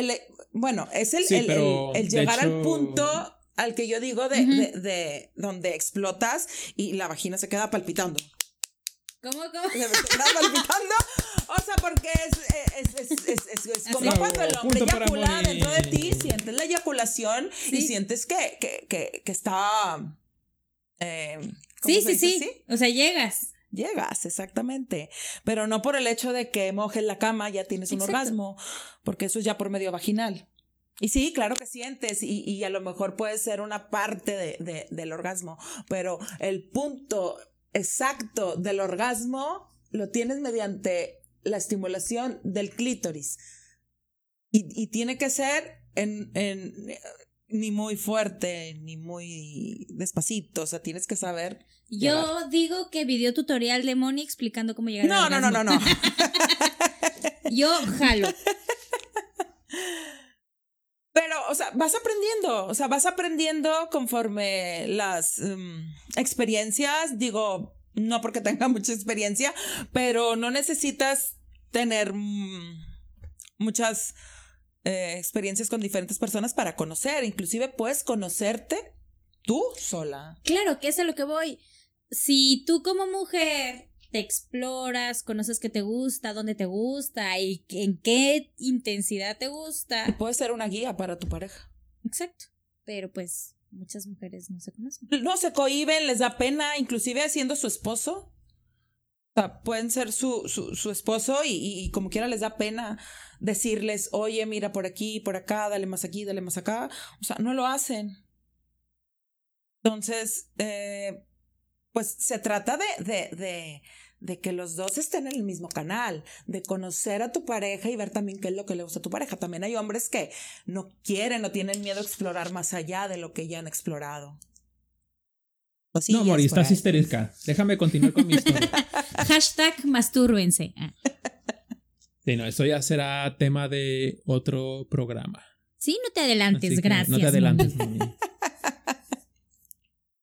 C: Bueno, es el, el, llegar al punto al que yo digo de, de, donde explotas y la vagina se queda palpitando.
B: ¿Cómo, cómo? Se
C: queda palpitando. O sea, porque es, es, es, es como cuando el hombre eyacula dentro de ti, sientes la eyaculación y sientes que, que, que, que está...
B: Eh, sí, sí, sí. O sea, llegas.
C: Llegas, exactamente. Pero no por el hecho de que mojes la cama ya tienes un orgasmo, porque eso es ya por medio vaginal. Y sí, claro que sientes y, y a lo mejor puede ser una parte de, de, del orgasmo, pero el punto exacto del orgasmo lo tienes mediante la estimulación del clítoris. Y, y tiene que ser en, en, ni muy fuerte, ni muy despacito, o sea, tienes que saber.
B: Yo digo que video tutorial de Moni explicando cómo llegar
C: no,
B: al
C: orgasmo. No, no, no, no.
B: Yo jalo.
C: Pero, o sea, vas aprendiendo, o sea, vas aprendiendo conforme las em, experiencias, digo, no porque tenga mucha experiencia, pero no necesitas tener mm, muchas eh, experiencias con diferentes personas para conocer, inclusive puedes conocerte tú sola.
B: Claro, que es a lo que voy. Si tú como mujer te exploras, conoces qué te gusta, dónde te gusta y en qué intensidad te gusta.
C: Y puede ser una guía para tu pareja.
B: Exacto. Pero pues muchas mujeres no se conocen.
C: No se cohiben, les da pena, inclusive siendo su esposo. O sea, pueden ser su, su, esposo y, como quiera les da pena decirles, oye, mira por aquí, por acá, dale más aquí, dale más acá. O sea, no lo hacen. Entonces, eh, pues se trata de, de, de, de, que los dos estén en el mismo canal, de conocer a tu pareja y ver también qué es lo que le gusta a tu pareja. También hay hombres que no quieren o tienen miedo a explorar más allá de lo que ya han explorado.
A: Pues no, Mori, estás histérica. Déjame continuar con mi historia.
B: Hashtag mastúrbense. Ah.
A: Sí, no, esto ya será tema de otro programa.
B: Sí, no te adelantes, gracias.
A: No te adelantes,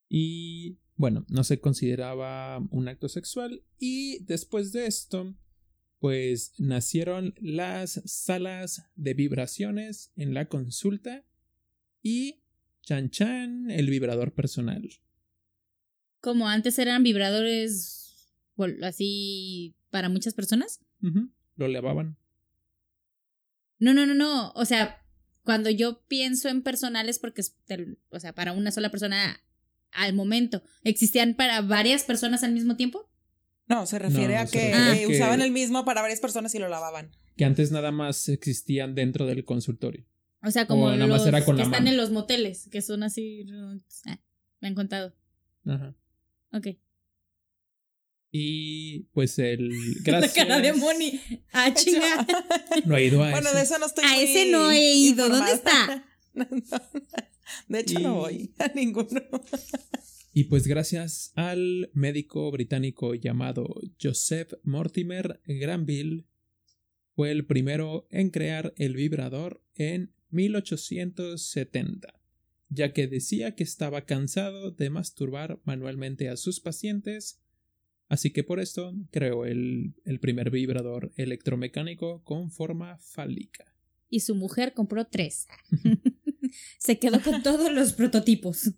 A: Y bueno, no se consideraba un acto sexual y después de esto, pues nacieron las salas de vibraciones en la consulta y Chan Chan, el vibrador personal.
B: Como antes eran vibradores así para muchas personas.
A: Lo lavaban.
B: No, no, no, no. O sea, cuando yo pienso en personales, porque, o sea, para una sola persona al momento. ¿Existían para varias personas al mismo tiempo?
C: No, se refiere a que, usaban el mismo para varias personas y lo lavaban.
A: Que antes nada más existían dentro del consultorio.
B: O sea, como los que están en los moteles, que son así... Ah, me han contado. Ajá. Ok.
A: Y pues el. Gracias.
B: La cara de Moni. Ah, chinga.
A: No he ido a
C: Bueno, de eso no estoy
B: A ese no he ido. ¿Dónde está?
C: De hecho, no voy a ninguno.
A: Y pues gracias al médico británico llamado Joseph Mortimer Granville, fue el primero en crear el vibrador en 1870, ya que decía que estaba cansado de masturbar manualmente a sus pacientes, así que por esto creó el, el primer vibrador electromecánico con forma fálica.
B: Y su mujer compró tres. se quedó con todos los prototipos.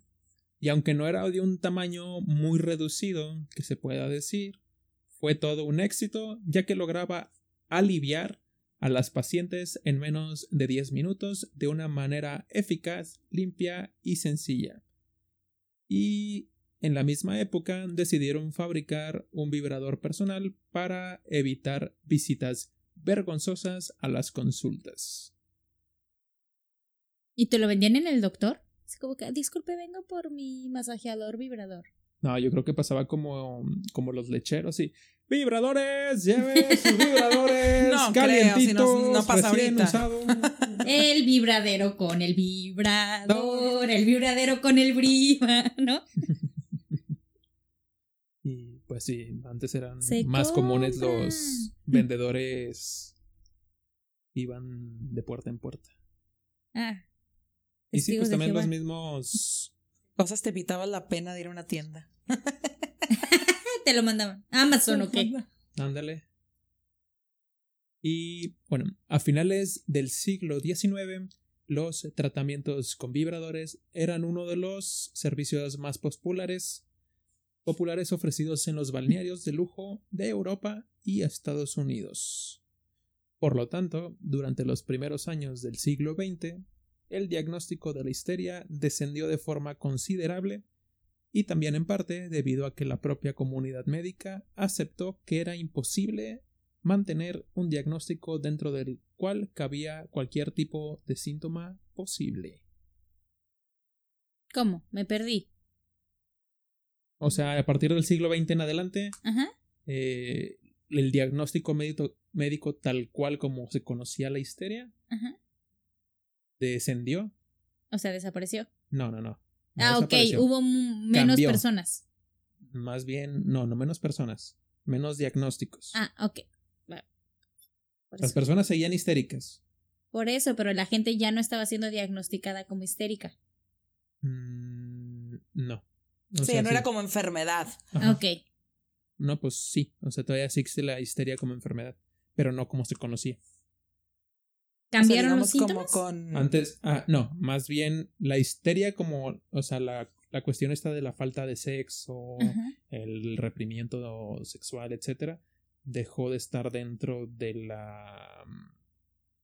A: Y aunque no era de un tamaño muy reducido, que se pueda decir, fue todo un éxito, ya que lograba aliviar a las pacientes en menos de 10 minutos de una manera eficaz, limpia y sencilla. Y en la misma época decidieron fabricar un vibrador personal para evitar visitas vergonzosas a las consultas.
B: ¿Y te lo vendían en el doctor? Es como que, disculpe, vengo por mi masajeador vibrador.
A: No, yo creo que pasaba como, como los lecheros, sí. ¡Vibradores! ¡Lleve sus vibradores! no, calientitos, no, pasa ahorita.
B: El vibradero con el vibrador, el vibradero con el briva, ¿no?
A: y pues sí, antes eran más comunes los vendedores iban de puerta en puerta. Ah, y sí, pues también los mismos.
C: Cosas te evitaban la pena de ir a una tienda.
B: te lo mandaban. Amazon, ok.
A: Ándale. Y bueno, a finales del siglo XIX los tratamientos con vibradores eran uno de los servicios más populares, populares ofrecidos en los balnearios de lujo de Europa y Estados Unidos. Por lo tanto, durante los primeros años del siglo XX, el diagnóstico de la histeria descendió de forma considerable y también en parte debido a que la propia comunidad médica aceptó que era imposible mantener un diagnóstico dentro del cual cabía cualquier tipo de síntoma posible.
B: ¿Cómo? Me perdí.
A: O sea, a partir del siglo XX en adelante, eh, el diagnóstico médico, médico, tal cual como se conocía la histeria descendió.
B: O sea, desapareció.
A: No, no, no.
B: ah, ok, hubo menos personas.
A: Más bien, no, no menos personas, menos diagnósticos.
B: Ah, ok.
A: Las personas seguían histéricas.
B: Por eso, pero la gente ya no estaba siendo diagnosticada como histérica.
A: Mm, no.
C: sí, no era como enfermedad.
B: Ok.
A: No, pues sí. O sea, todavía existe la histeria como enfermedad, pero no como se conocía.
B: ¿Cambiaron los síntomas?
C: Como con...
A: Antes, ah, no, más bien la histeria como, o sea, la, la cuestión está de la falta de sexo, el reprimimiento sexual, etcétera, dejó de estar dentro de la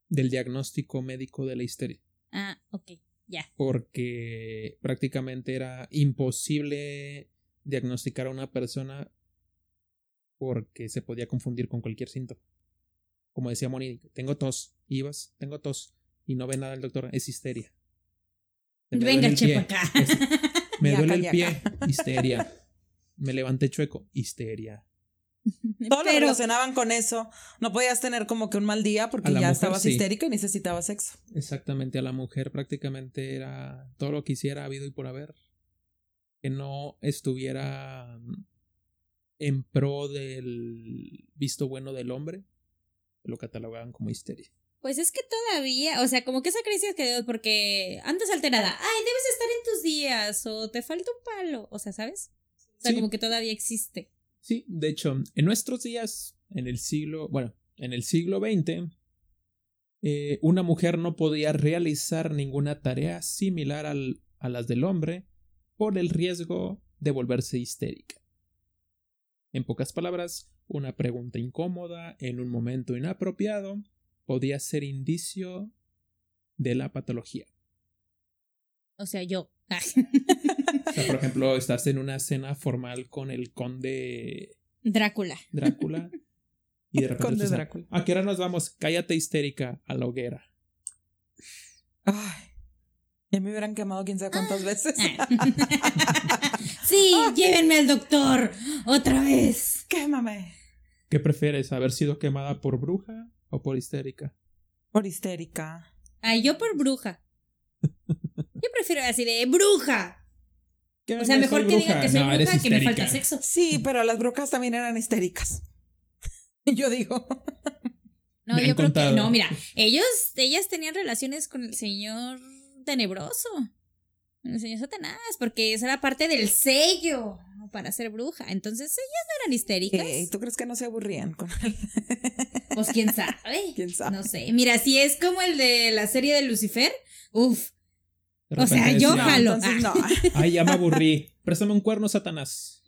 A: del diagnóstico médico de la histeria.
B: Ah, ok, ya.
A: Porque prácticamente era imposible diagnosticar a una persona porque se podía confundir con cualquier síntoma. Como decía Moni, tengo tos, ibas, tengo tos, y no ve nada el doctor, es histeria.
B: Venga, chepa acá.
A: me duele el pie, histeria. Me levanté chueco, histeria.
C: Todo lo relacionaban con eso. No podías tener como que un mal día porque ya estabas histérica y necesitabas sexo.
A: Exactamente, a la mujer prácticamente era todo lo que hiciera habido y por haber. Que no estuviera en pro del visto bueno del hombre, lo catalogaban como histeria.
B: Pues es que todavía, o sea, como que esa crisis quedó porque antes alterada, ay, debes estar en tus días o te falta un palo, o sea, ¿sabes? O sea, como que todavía existe.
A: Sí, de hecho, en nuestros días, en el siglo, bueno, en el siglo XX, eh, una mujer no podía realizar ninguna tarea similar al, a las del hombre por el riesgo de volverse histérica. En pocas palabras, una pregunta incómoda en un momento inapropiado podía ser indicio de la patología.
B: O sea, yo.
A: O sea, por ejemplo, estás en una cena formal con el conde
B: Drácula.
A: Drácula. Y de repente.
C: Conde Drácula.
A: ¿A qué hora nos vamos? Cállate histérica a la hoguera.
C: Ay. Ya me hubieran quemado quién sabe cuántas veces.
B: sí, llévenme al doctor. Otra vez.
C: Quémame.
A: ¿Qué prefieres? ¿Haber sido quemada por bruja o por histérica?
C: Por histérica.
B: Ay, yo por bruja. Yo prefiero así de bruja. O sea, mejor que diga que soy bruja que me falta sexo.
C: Sí, pero las brujas también eran histéricas. Yo digo.
B: No, yo creo que no, mira, ellos, ellas tenían relaciones con el señor tenebroso. El señor Satanás, porque esa era parte del sello para ser bruja. Entonces ellas no eran histéricas.
C: ¿Y ¿Tú crees que no se aburrían con él?
B: Pues quién sabe.
C: ¿Quién sabe?
B: No sé. Mira, si es como el de la serie de Lucifer, uff, o sea, yo jalo.
C: no.
A: Ay, ya me aburrí. Préstame un cuerno, Satanás.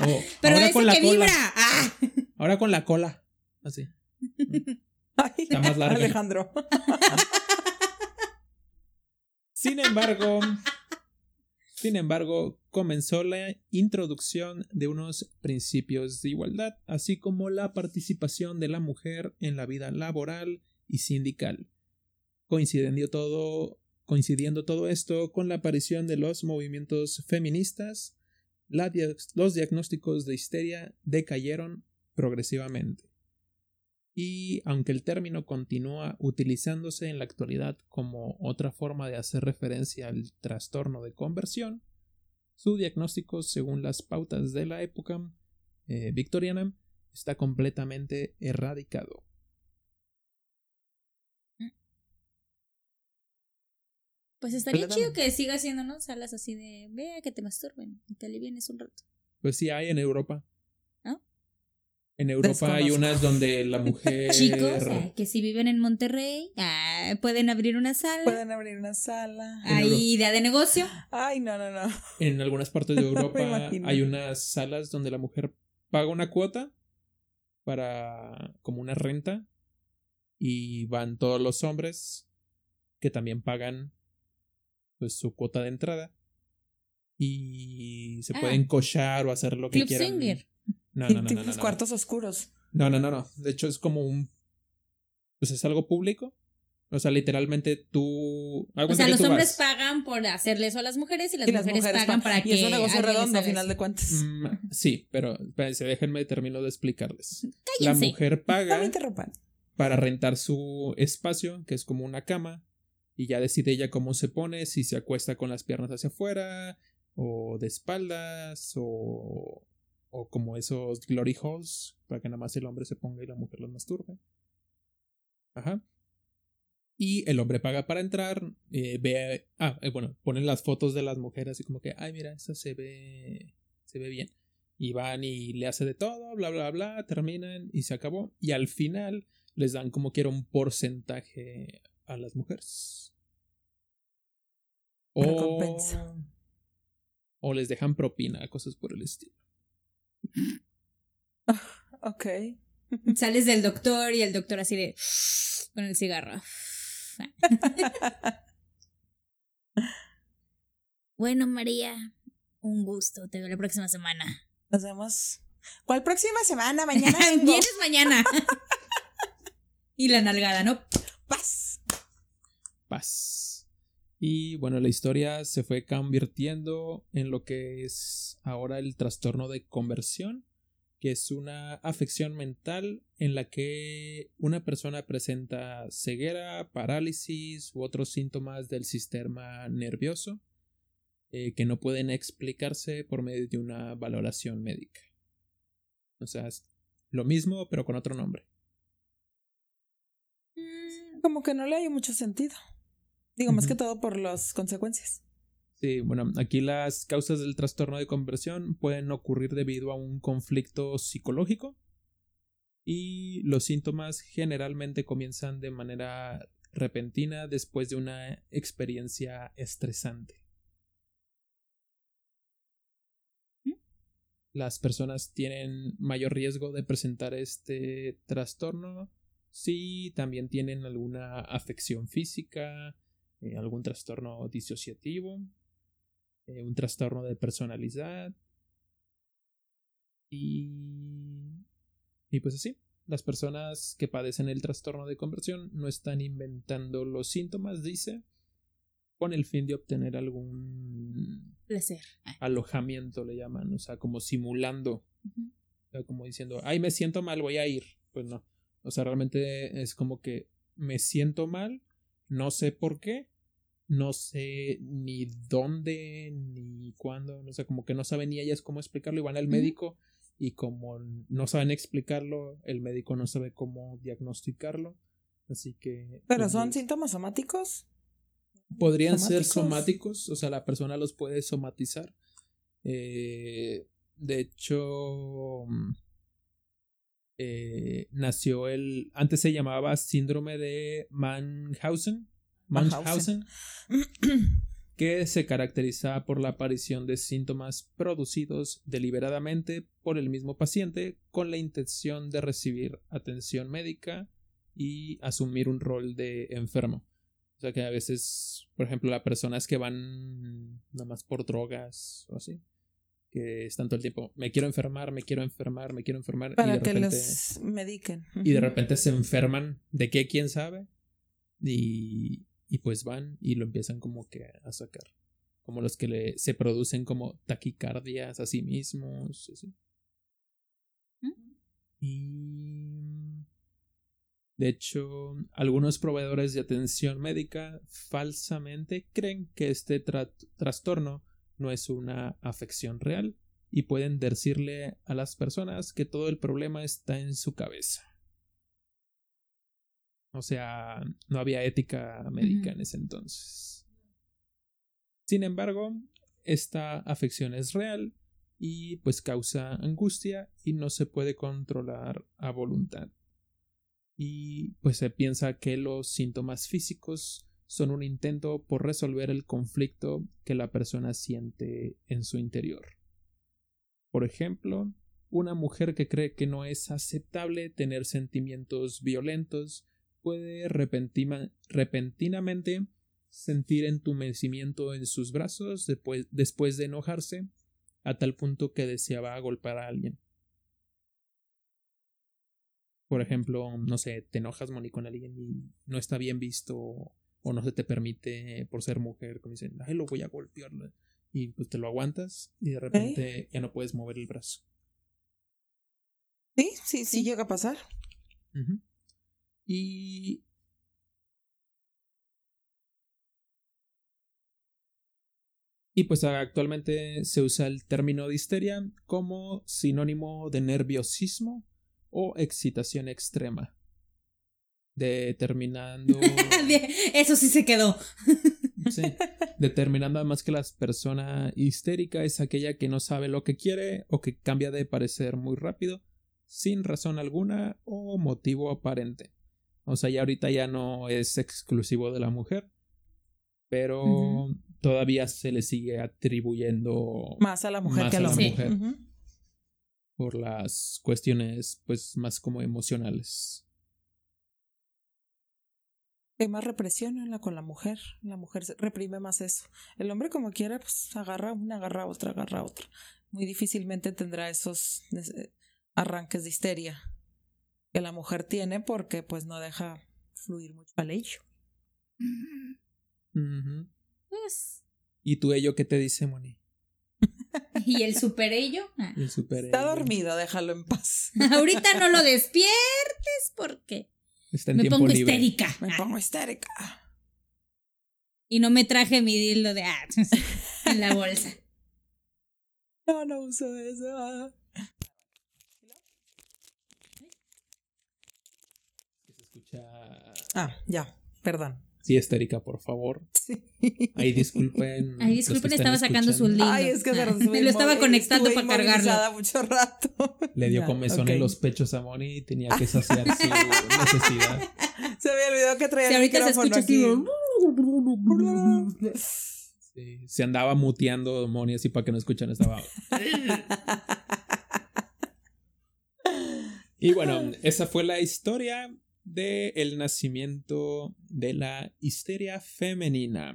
B: Oh, Pero ahora con la que cola. vibra. Ah.
A: Ahora con la cola. Así.
C: Ay, Está más larga. Alejandro.
A: Sin embargo, sin embargo, comenzó la introducción de unos principios de igualdad, así como la participación de la mujer en la vida laboral y sindical. Coincidiendo todo Coincidiendo todo esto con la aparición de los movimientos feministas, los diagnósticos de histeria decayeron progresivamente. Y aunque el término continúa utilizándose en la actualidad como otra forma de hacer referencia al trastorno de conversión, su diagnóstico, según las pautas de la época eh, victoriana, está completamente erradicado.
B: Pues estaría chido que siga haciendo, Salas así de, vea que te masturben y te alivienes un rato.
A: Pues sí hay en Europa. En Europa hay unas donde la mujer.
B: Chicos, que si viven en Monterrey, ah, pueden abrir una sala.
C: Pueden abrir una sala.
B: ¿Hay idea de negocio?
C: Ay, no, no, no.
A: En algunas partes de Europa hay unas salas donde la mujer paga una cuota para. como una renta. Y van todos los hombres que también pagan pues su cuota de entrada. Y se ah. pueden cochar o hacer lo que Club quieran.
C: No, no, no, no, no, cuartos oscuros.
A: No, no, no, no. De hecho, es como un. Pues es algo público. O sea, literalmente tú.
B: O sea, los hombres pagan por hacerle eso a las mujeres y las, mujeres, pagan para que.
C: Y es un negocio redondo, a final de cuentas.
A: Mm, sí, pero espérense, déjenme termino de explicarles. La mujer paga para rentar su espacio, que es como una cama, y ya decide ella cómo se pone, si se acuesta con las piernas hacia afuera, o de espaldas, o o como esos glory holes, para que nada más el hombre se ponga y la mujer los masturbe. Ajá. Y el hombre paga para entrar, eh, ve, ah, eh, bueno, ponen las fotos de las mujeres así como que, ay, mira, esa se ve, se ve bien. Y van y le hace de todo, bla, bla, bla, terminan y se acabó. Y al final les dan como quiera un porcentaje a las mujeres. O, o les dejan propina, cosas por el estilo.
C: ok.
B: Sales del doctor y el doctor así de con el cigarro. bueno, María, un gusto. Te veo la próxima semana.
C: Nos vemos. ¿Cuál próxima semana? Mañana.
B: Vienes mañana. y la nalgada, ¿no?
C: Paz.
A: Paz. Y bueno, la historia se fue convirtiendo en lo que es ahora el trastorno de conversión, que es una afección mental en la que una persona presenta ceguera, parálisis u otros síntomas del sistema nervioso eh, que no pueden explicarse por medio de una valoración médica. O sea, es lo mismo pero con otro nombre.
C: Mm, como que no le hay mucho sentido. Digo, más que todo por las consecuencias.
A: Sí, bueno, aquí las causas del trastorno de conversión pueden ocurrir debido a un conflicto psicológico y los síntomas generalmente comienzan de manera repentina después de una experiencia estresante. ¿Mm? Las personas tienen mayor riesgo de presentar este trastorno si también tienen alguna afección física, eh, algún trastorno disociativo, eh, un trastorno de personalidad y, y pues así. Las personas que padecen el trastorno de conversión no están inventando los síntomas, dice, con el fin de obtener algún
B: placer,
A: alojamiento le llaman, o sea, como simulando, como diciendo, ay, me siento mal, voy a ir. Pues no, o sea, realmente es como que me siento mal, no sé por qué, no sé ni dónde ni cuándo, no sé, como que no saben ni ellas cómo explicarlo y van al médico y como no saben explicarlo, el médico no sabe cómo diagnosticarlo, así que...
C: ¿Pero pues, son síntomas somáticos?
A: Podrían ser somáticos, o sea, la persona los puede somatizar. Eh, de hecho, mm, eh, nació el, antes se llamaba síndrome de Mannhausen, Munchausen, que se caracteriza por la aparición de síntomas producidos deliberadamente por el mismo paciente con la intención de recibir atención médica y asumir un rol de enfermo. O sea que a veces, por ejemplo, las personas que van nada más por drogas o así, que están todo el tiempo, me quiero enfermar, me quiero enfermar, me quiero enfermar.
C: Para y de que repente, los mediquen.
A: Y de repente se enferman, ¿de qué? ¿Quién sabe? Y, y pues van y lo empiezan como que a sacar. Como los que le, se producen como taquicardias a sí mismos. ¿Mm? Y... De hecho, algunos proveedores de atención médica falsamente creen que este trastorno no es una afección real y pueden decirle a las personas que todo el problema está en su cabeza. O sea, no había ética médica en ese entonces. Sin embargo, esta afección es real y pues causa angustia y no se puede controlar a voluntad. Y pues se piensa que los síntomas físicos son un intento por resolver el conflicto que la persona siente en su interior. Por ejemplo, una mujer que cree que no es aceptable tener sentimientos violentos puede repentinamente sentir entumecimiento en sus brazos después, después de enojarse a tal punto que deseaba golpear a alguien. Por ejemplo, no sé, te enojas, Moni, con alguien y no está bien visto o no se te permite por ser mujer, como dicen, ay, lo voy a golpear. Y pues te lo aguantas y de repente ya no puedes mover el brazo.
C: Sí, sí, sí, llega a pasar.
A: Y Y pues actualmente se usa el término de histeria como sinónimo de nerviosismo o excitación extrema. Determinando.
B: Eso sí se quedó.
A: sí. Determinando además que la persona histérica es aquella que no sabe lo que quiere o que cambia de parecer muy rápido, sin razón alguna o motivo aparente. O sea, ya ahorita ya no es exclusivo de la mujer, pero todavía se le sigue atribuyendo
C: más a la mujer que a la mujer.
A: Por las cuestiones, pues, más como emocionales.
C: Hay más represión en la, con la mujer. La mujer reprime más eso. El hombre, como quiera, pues agarra una, agarra otra, agarra otra. Muy difícilmente tendrá esos arranques de histeria que la mujer tiene porque, pues, no deja fluir mucho al hecho.
B: Pues.
A: ¿Y tu ello qué te dice, Moni?
B: ¿Y el super ello?
A: Ah. El super
C: Está dormido, déjalo en paz.
B: Ahorita no lo despiertes porque
A: Está en
B: me pongo
A: libre.
B: histérica.
C: Me pongo histérica.
B: Y no me traje mi dildo de ah, en la bolsa.
C: No, no uso eso.
A: Se escucha.
C: Ah, ya, perdón.
A: Sí, histérica, por favor.
C: Sí.
A: Ahí disculpen. Que
B: disculpen, estaba sacando su
A: escuchando.
B: dildo.
C: Ay, es que se
B: Ah, Me lo estaba conectando para cargarlo.
C: mucho rato.
A: Le dio
C: Ya,
A: comezón en los pechos a Moni y tenía que saciar su necesidad.
C: Se me olvidó que traía
B: Si
C: el
B: ahorita se
C: micrófono
B: escucha así.
C: aquí.
A: Sí, se andaba muteando Moni así para que no escuchan, estaba. y bueno, esa fue la historia del el nacimiento de la histeria femenina.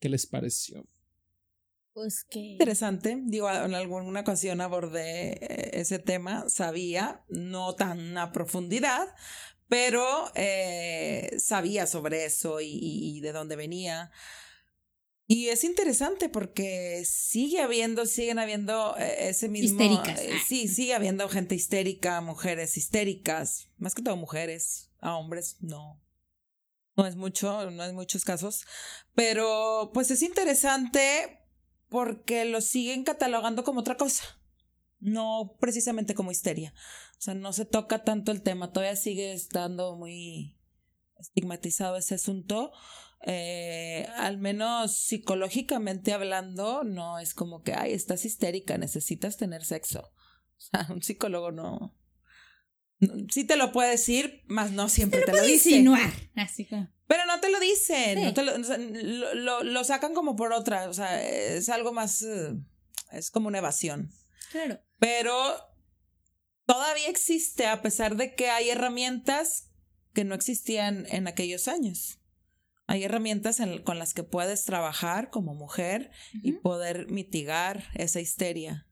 A: ¿Qué les pareció?
B: Pues que.
C: Interesante. Digo, en alguna ocasión abordé eh, ese tema, sabía, no tan a profundidad, pero eh, sabía sobre eso y, y de dónde venía. Y es interesante porque sigue habiendo, siguen habiendo eh, ese mismo.
B: Histéricas.
C: eh,
B: Ah.
C: sí, sigue habiendo gente histérica, mujeres histéricas, más que todo mujeres, a hombres no. No es mucho, no es muchos casos. Pero pues es interesante porque lo siguen catalogando como otra cosa. No precisamente como histeria. O sea, no se toca tanto el tema. Todavía sigue estando muy estigmatizado ese asunto. Eh, al menos psicológicamente hablando, no es como que, ay, estás histérica, necesitas tener sexo. O sea, un psicólogo no. Sí te lo puede decir, más no siempre te lo,
B: Puede
C: dice.
B: insinuar. Así que.
C: Pero no te lo dicen,
B: Sí.
C: no te lo, lo, lo- lo sacan como por otra, o sea, es algo más, eh, es como una evasión.
B: Claro.
C: Pero todavía existe, a pesar de que hay herramientas que no existían en aquellos años. Hay herramientas en- con las que puedes trabajar como mujer y poder mitigar esa histeria.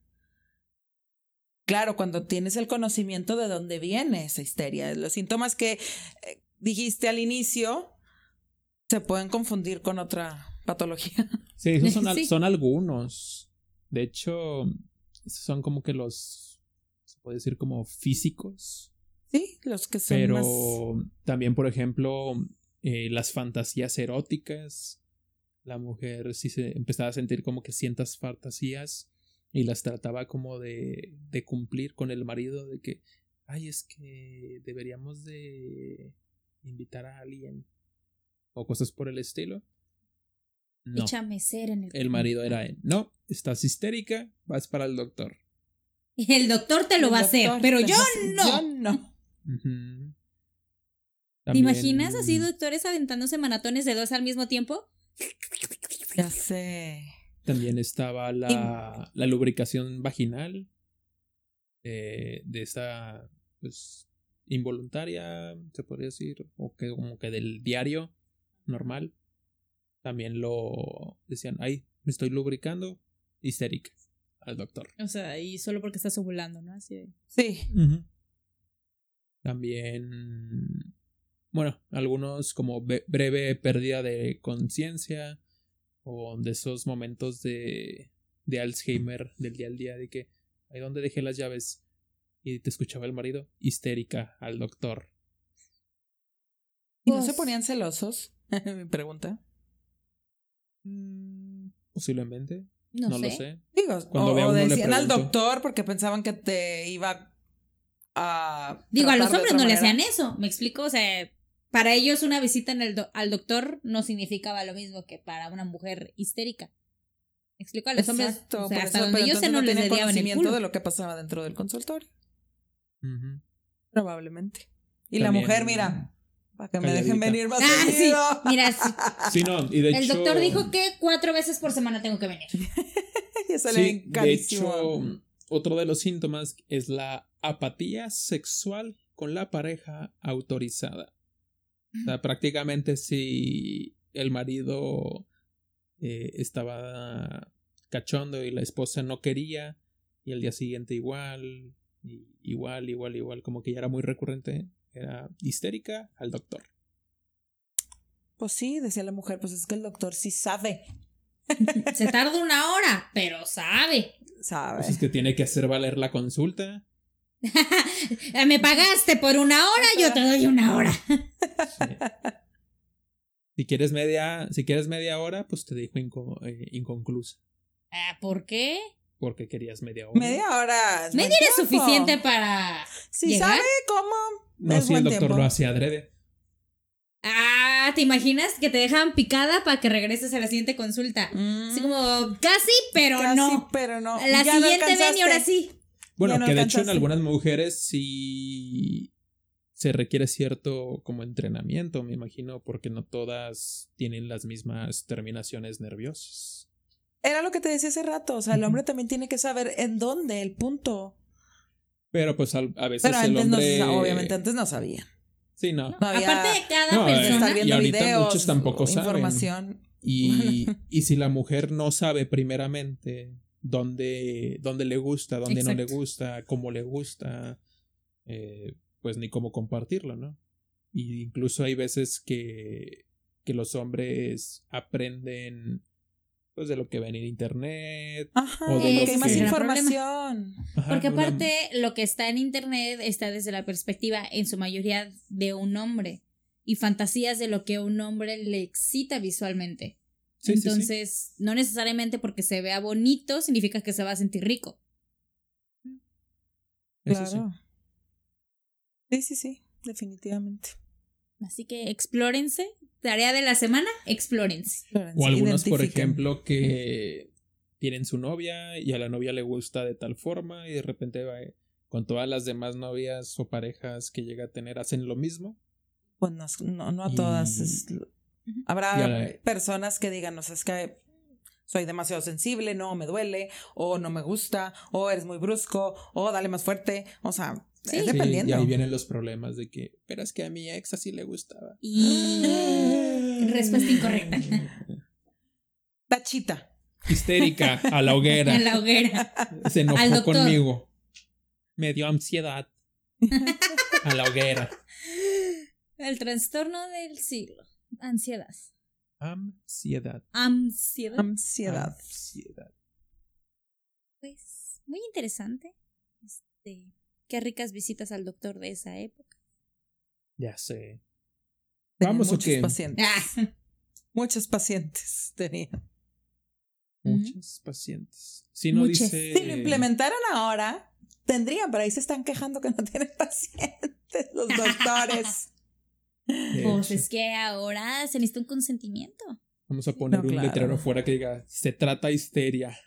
C: Claro, cuando tienes el conocimiento de dónde viene esa histeria, los síntomas que eh, dijiste al inicio se pueden confundir con otra patología.
A: Sí, esos son, al-
B: Sí.
A: son algunos. De hecho, esos son como que los. Se puede decir como físicos.
C: Sí, los que son
A: Pero
C: más
A: también, por ejemplo, eh, las fantasías eróticas. La mujer sí se empezaba a sentir como que ciertas fantasías y las trataba como de, de cumplir con el marido de que, ay, es que deberíamos de invitar a alguien o cosas por el estilo. No,
B: Échame cera en el.
A: el marido era él. No, estás histérica, vas para el doctor.
B: El doctor te lo va a hacer, pero yo no.
C: Yo no.
B: ¿Te imaginas así doctores aventándose maratones de dos al mismo tiempo?
C: Ya sé.
A: También estaba la, la lubricación vaginal eh, de esta, pues, involuntaria, se podría decir, o que como que del diario normal. También lo decían, ay, me estoy lubricando, histérica, al doctor.
B: O sea, y solo porque estás ovulando, ¿no? Así
C: Sí.
A: También, bueno, algunos como breve pérdida de conciencia o de esos momentos de, de Alzheimer del día al día, de que, ¿ahí dónde dejé las llaves? Y te escuchaba el marido, histérica al doctor.
C: ¿Y no se pues ponían celosos? Mi pregunta.
A: Mm, posiblemente. No, lo sé.
C: Digo, Cuando o, decían al doctor porque pensaban que te iba a.
B: Digo, a los hombres no le hacían eso. ¿Me explico? O sea, para ellos una visita en el al doctor no significaba lo mismo que para una mujer histérica. ¿Me explico? A los hombres. O sea, hasta donde yo sé no, les conocimiento
C: de lo que pasaba dentro del consultorio. Probablemente. Y la mujer, mira, para que me dejen venir más ah,
B: Sí. Mira,
A: sí. no, y de
B: el doctor dijo que cuatro veces por semana tengo que venir.
C: y sí,
A: de hecho, otro de los síntomas es la apatía sexual con la pareja autorizada. O sea, prácticamente si el marido eh, estaba cachondo y la esposa no quería, y el día siguiente igual, igual, igual, igual, como que ya era muy recurrente, era histérica al doctor.
C: Pues sí, decía la mujer, pues es que el doctor sí sabe.
B: Se tarda una hora, pero sabe.
C: Sabe.
A: Pues es que tiene que hacer valer la consulta.
B: Me pagaste por una hora, yo te doy una hora.
A: Si quieres media, si quieres media hora, pues te dejo eh, inconclusa.
B: Ah, ¿Por qué?
A: Porque querías media hora.
C: Media hora.
B: media hora es suficiente para.
C: Si sabe cómo.
A: No, si el doctor lo hacía adrede.
B: Ah, ¿te imaginas que te dejan picada para que regreses a la siguiente consulta? Mm. Así como, casi, pero casi,
C: no. pero no.
B: La siguiente ven y ahora sí.
A: Bueno, que de hecho en algunas mujeres sí se requiere cierto como entrenamiento, me imagino, porque no todas tienen las mismas terminaciones nerviosas.
C: Era lo que te decía hace rato, o sea, el hombre también tiene que saber en dónde, el punto.
A: Pero pues a, veces el hombre...
C: obviamente antes no sabía.
A: Sí, no.
B: Aparte de cada persona.
A: y ahorita muchos tampoco información. Y, y si la mujer no sabe primeramente dónde, dónde le gusta, dónde no le gusta, cómo le gusta, eh, pues ni cómo compartirlo, ¿no? Y incluso hay veces que, que los hombres aprenden pues de lo que ven en internet
C: o de lo que hay más información.
B: Porque aparte lo que está en internet está desde la perspectiva en su mayoría de un hombre y fantasías de lo que a un hombre le excita visualmente entonces no necesariamente porque se vea bonito significa que se va a sentir rico
C: claro sí sí sí definitivamente
B: así que explórense Tarea de la semana, explórense.
A: O algunos, por ejemplo, que tienen su novia y a la novia le gusta de tal forma y de repente va, con todas las demás novias o parejas que llega a tener hacen lo mismo.
C: Pues no, no, a todas. Habrá personas que digan, no sé, es que soy demasiado sensible, no me duele, o no me gusta, o eres muy brusco, o dale más fuerte. O sea, Sí. dependiendo.
A: y ahí vienen los problemas de que, pero es que a mi ex así le gustaba.
B: Y... Respuesta incorrecta.
C: Tachita.
A: Histérica, a la hoguera.
B: a la hoguera.
A: Se enojó conmigo. Me dio ansiedad. a la hoguera.
B: El trastorno del siglo. Ansiedad.
A: Ansiedad.
B: Ansiedad.
C: Ansiedad.
A: Ansiedad.
B: Pues, muy interesante. Este Qué ricas visitas al doctor de esa época.
A: Ya sé.
C: Vamos muchos pacientes. Ah. Muchos pacientes tenían.
A: Muchos pacientes. Si no dice.
C: Si lo implementaran ahora, tendrían, pero ahí se están quejando que no tienen pacientes los doctores.
B: Pues es que ahora se necesita un consentimiento.
A: Vamos a poner un letrero afuera que diga: se trata histeria.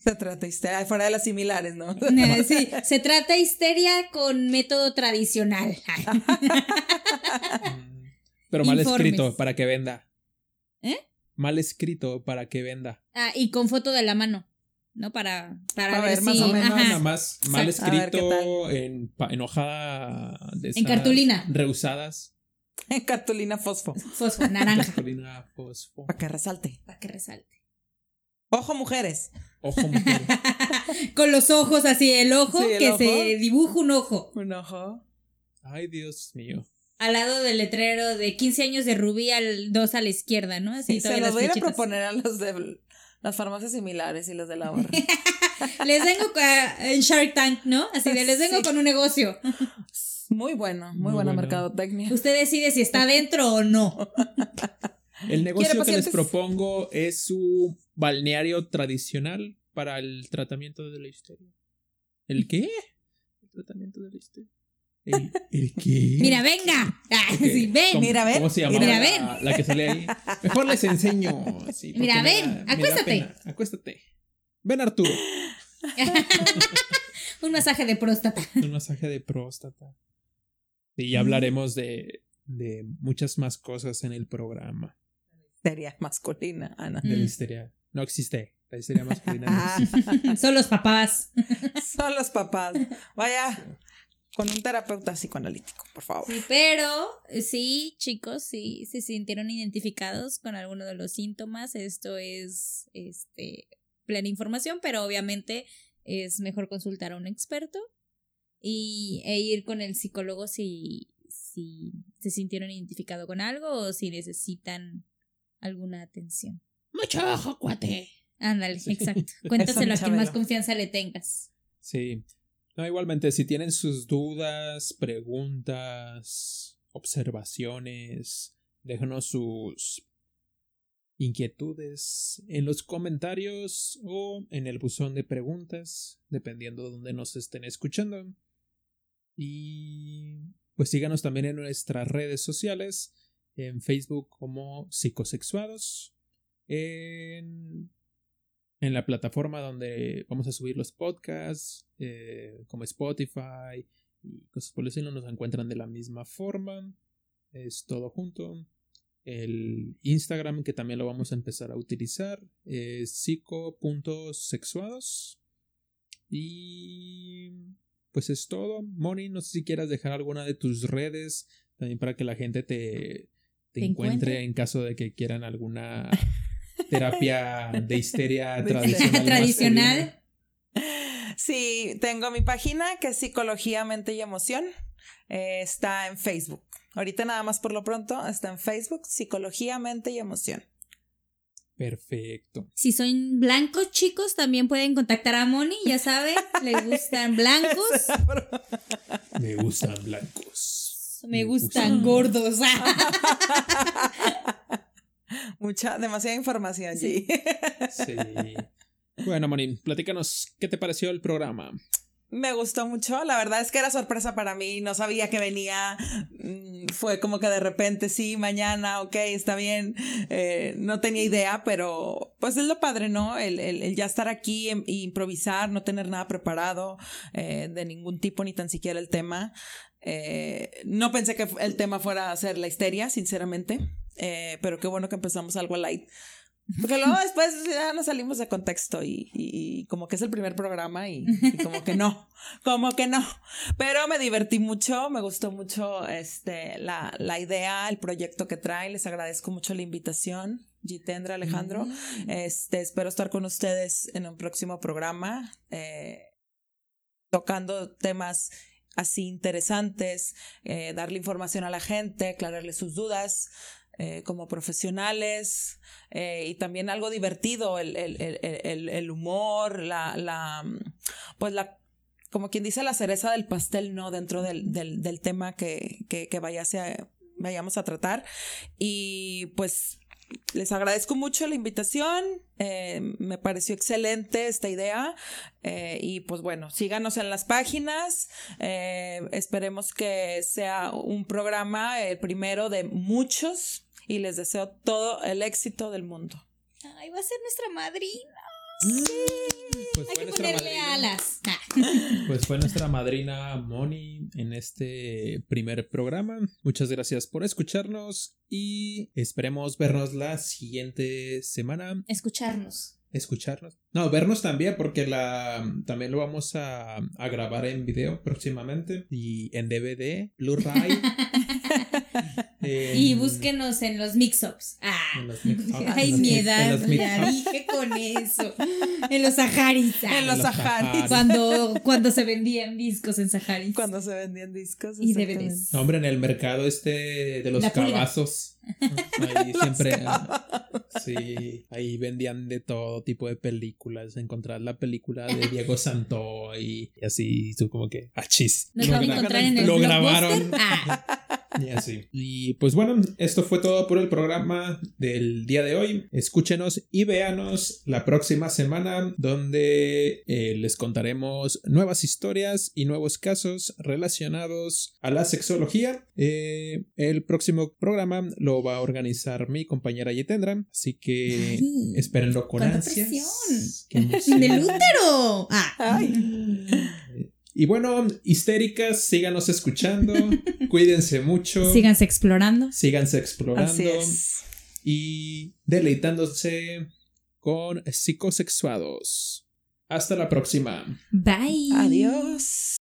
C: Se trata histeria, fuera de las similares, ¿no?
B: Sí, se trata histeria con método tradicional.
A: Pero mal escrito para que venda. ¿Eh? Mal escrito para que venda.
B: Ah, y con foto de la mano. ¿no? Para, para, ver,
A: más o menos. Nada más mal escrito en, en, hoja de
B: En cartulina.
A: Rehusadas.
C: En cartulina fosfo.
B: Fosfo, naranja.
A: cartulina fosfo.
C: Para que resalte.
B: Para que resalte.
C: Ojo, mujeres.
A: Ojo, mujeres.
B: Con los ojos así, el ojo, que se dibuja un ojo.
C: Un ojo.
A: Ay, Dios mío.
B: Al lado del letrero de 15 años de Rubí al 2 a la izquierda, ¿no?
C: Así se los voy a proponer a los de las farmacias similares y los de la barra.
B: les vengo en Shark Tank, ¿no? Así de les vengo con un negocio.
C: Muy bueno, muy, buena mercadotecnia.
B: Usted decide si está dentro o no.
A: El negocio que les propongo es su balneario tradicional para el tratamiento de la histeria. ¿El qué? El tratamiento de la histeria. ¿El, el qué?
B: Mira, venga. ven.
C: mira, ven.
A: ¿Cómo se llama
B: mira,
A: la,
B: ven.
A: la, que sale ahí? Mejor les enseño.
B: mira, ven. acuéstate.
A: Acuéstate. Ven, Arturo.
B: Un masaje de próstata.
A: Un masaje de próstata. Y ya hablaremos de, de muchas más cosas en el programa.
C: Histeria masculina, Ana.
A: De la histeria. No existe. La histeria masculina. No
B: Son los papás.
C: Son los papás. Vaya. Con un terapeuta psicoanalítico, por favor.
B: Sí, pero sí, chicos, sí se sintieron identificados con alguno de los síntomas. Esto es este plena información, pero obviamente es mejor consultar a un experto y, e ir con el psicólogo si, si se sintieron identificados con algo o si necesitan alguna atención.
C: Mucho ojo, cuate.
B: Ándale, exacto. Cuéntaselo a quien más confianza le tengas.
A: Sí. No, igualmente, si tienen sus dudas, preguntas, observaciones, déjenos sus inquietudes en los comentarios o en el buzón de preguntas, dependiendo de donde nos estén escuchando. Y pues síganos también en nuestras redes sociales, en Facebook como psicosexuados, en la plataforma donde vamos a subir los podcasts, eh, como Spotify y cosas por el nos encuentran de la misma forma. Es todo junto. El Instagram, que también lo vamos a empezar a utilizar, es psico.sexuados. Y pues es todo. Moni, no sé si quieras dejar alguna de tus redes también para que la gente te, te, encuentre en caso de que quieran alguna terapia de histeria tradicional.
B: tradicional.
C: Sí, tengo mi página que es Psicología, Mente y Emoción. Eh, está en Facebook. Ahorita nada más por lo pronto está en Facebook, Psicología, Mente y Emoción.
A: Perfecto.
B: Si son blancos, chicos, también pueden contactar a Moni, ya saben, les gustan blancos.
A: Me gustan blancos.
B: Me, gustan, gordos.
C: Mucha, demasiada información, sí.
A: Sí. Bueno, Moni, platícanos, ¿qué te pareció el programa?
C: Me gustó mucho, la verdad es que era sorpresa para mí, no sabía que venía, mm, fue como que de repente, sí, mañana, ok, está bien, eh, no tenía idea, pero pues es lo padre, ¿no? El, el, ya estar aquí e improvisar, no tener nada preparado eh, de ningún tipo, ni tan siquiera el tema. Eh, no pensé que el tema fuera a ser la histeria, sinceramente. Eh, pero qué bueno que empezamos algo light. Porque luego después ya nos salimos de contexto y, como que es el primer programa y, como que no, como que no. Pero me divertí mucho, me gustó mucho este, la, la idea, el proyecto que trae. Les agradezco mucho la invitación, Gitendra, Alejandro. Mm. Este, espero estar con ustedes en un próximo programa, eh, tocando temas así interesantes, eh, darle información a la gente, aclararle sus dudas. Eh, como profesionales eh, y también algo divertido, el, el, el, el, humor, la, la, pues la, como quien dice, la cereza del pastel, ¿no? Dentro del, del, del tema que, que, que vayamos a tratar. Y pues les agradezco mucho la invitación. Eh, me pareció excelente esta idea. Y pues bueno, síganos en las páginas. Esperemos que sea un programa, el primero de muchos. Y les deseo todo el éxito del mundo.
B: Ay, va a ser nuestra madrina. Pues Hay que ponerle alas.
A: Pues fue nuestra madrina Moni en este primer programa. Muchas gracias por escucharnos y esperemos vernos la siguiente semana.
B: Escucharnos
A: escucharnos. No, vernos también, porque la también lo vamos a, a grabar en video próximamente y en DVD, Blu-ray.
B: y búsquenos en los mix-ups. Ah, ay, mi edad, ya dije con eso. En los Saharis.
C: en los Saharis.
B: Cuando, cuando se vendían discos en Saharis.
C: Cuando se vendían discos.
B: Y DVDs.
A: hombre, en el mercado este de los cabazos. Ahí siempre. sí, ahí vendían de todo tipo de películas. Encontrar la película de Diego Santo y, así, tú como que, achis.
B: Lo, lo
A: grabaron. Ah. Y así. Y pues bueno, esto fue todo por el programa del día de hoy. Escúchenos y véanos la próxima semana donde eh, les contaremos nuevas historias y nuevos casos relacionados a la sexología. Eh, el próximo programa lo va a organizar mi compañera Yetendra, así que espérenlo con ansias.
B: ¡Del útero! Ah.
A: Y bueno, histéricas, síganos escuchando, cuídense mucho.
B: Síganse explorando.
A: Síganse explorando. Y deleitándose con psicosexuados. Hasta la próxima.
B: Bye.
C: Adiós.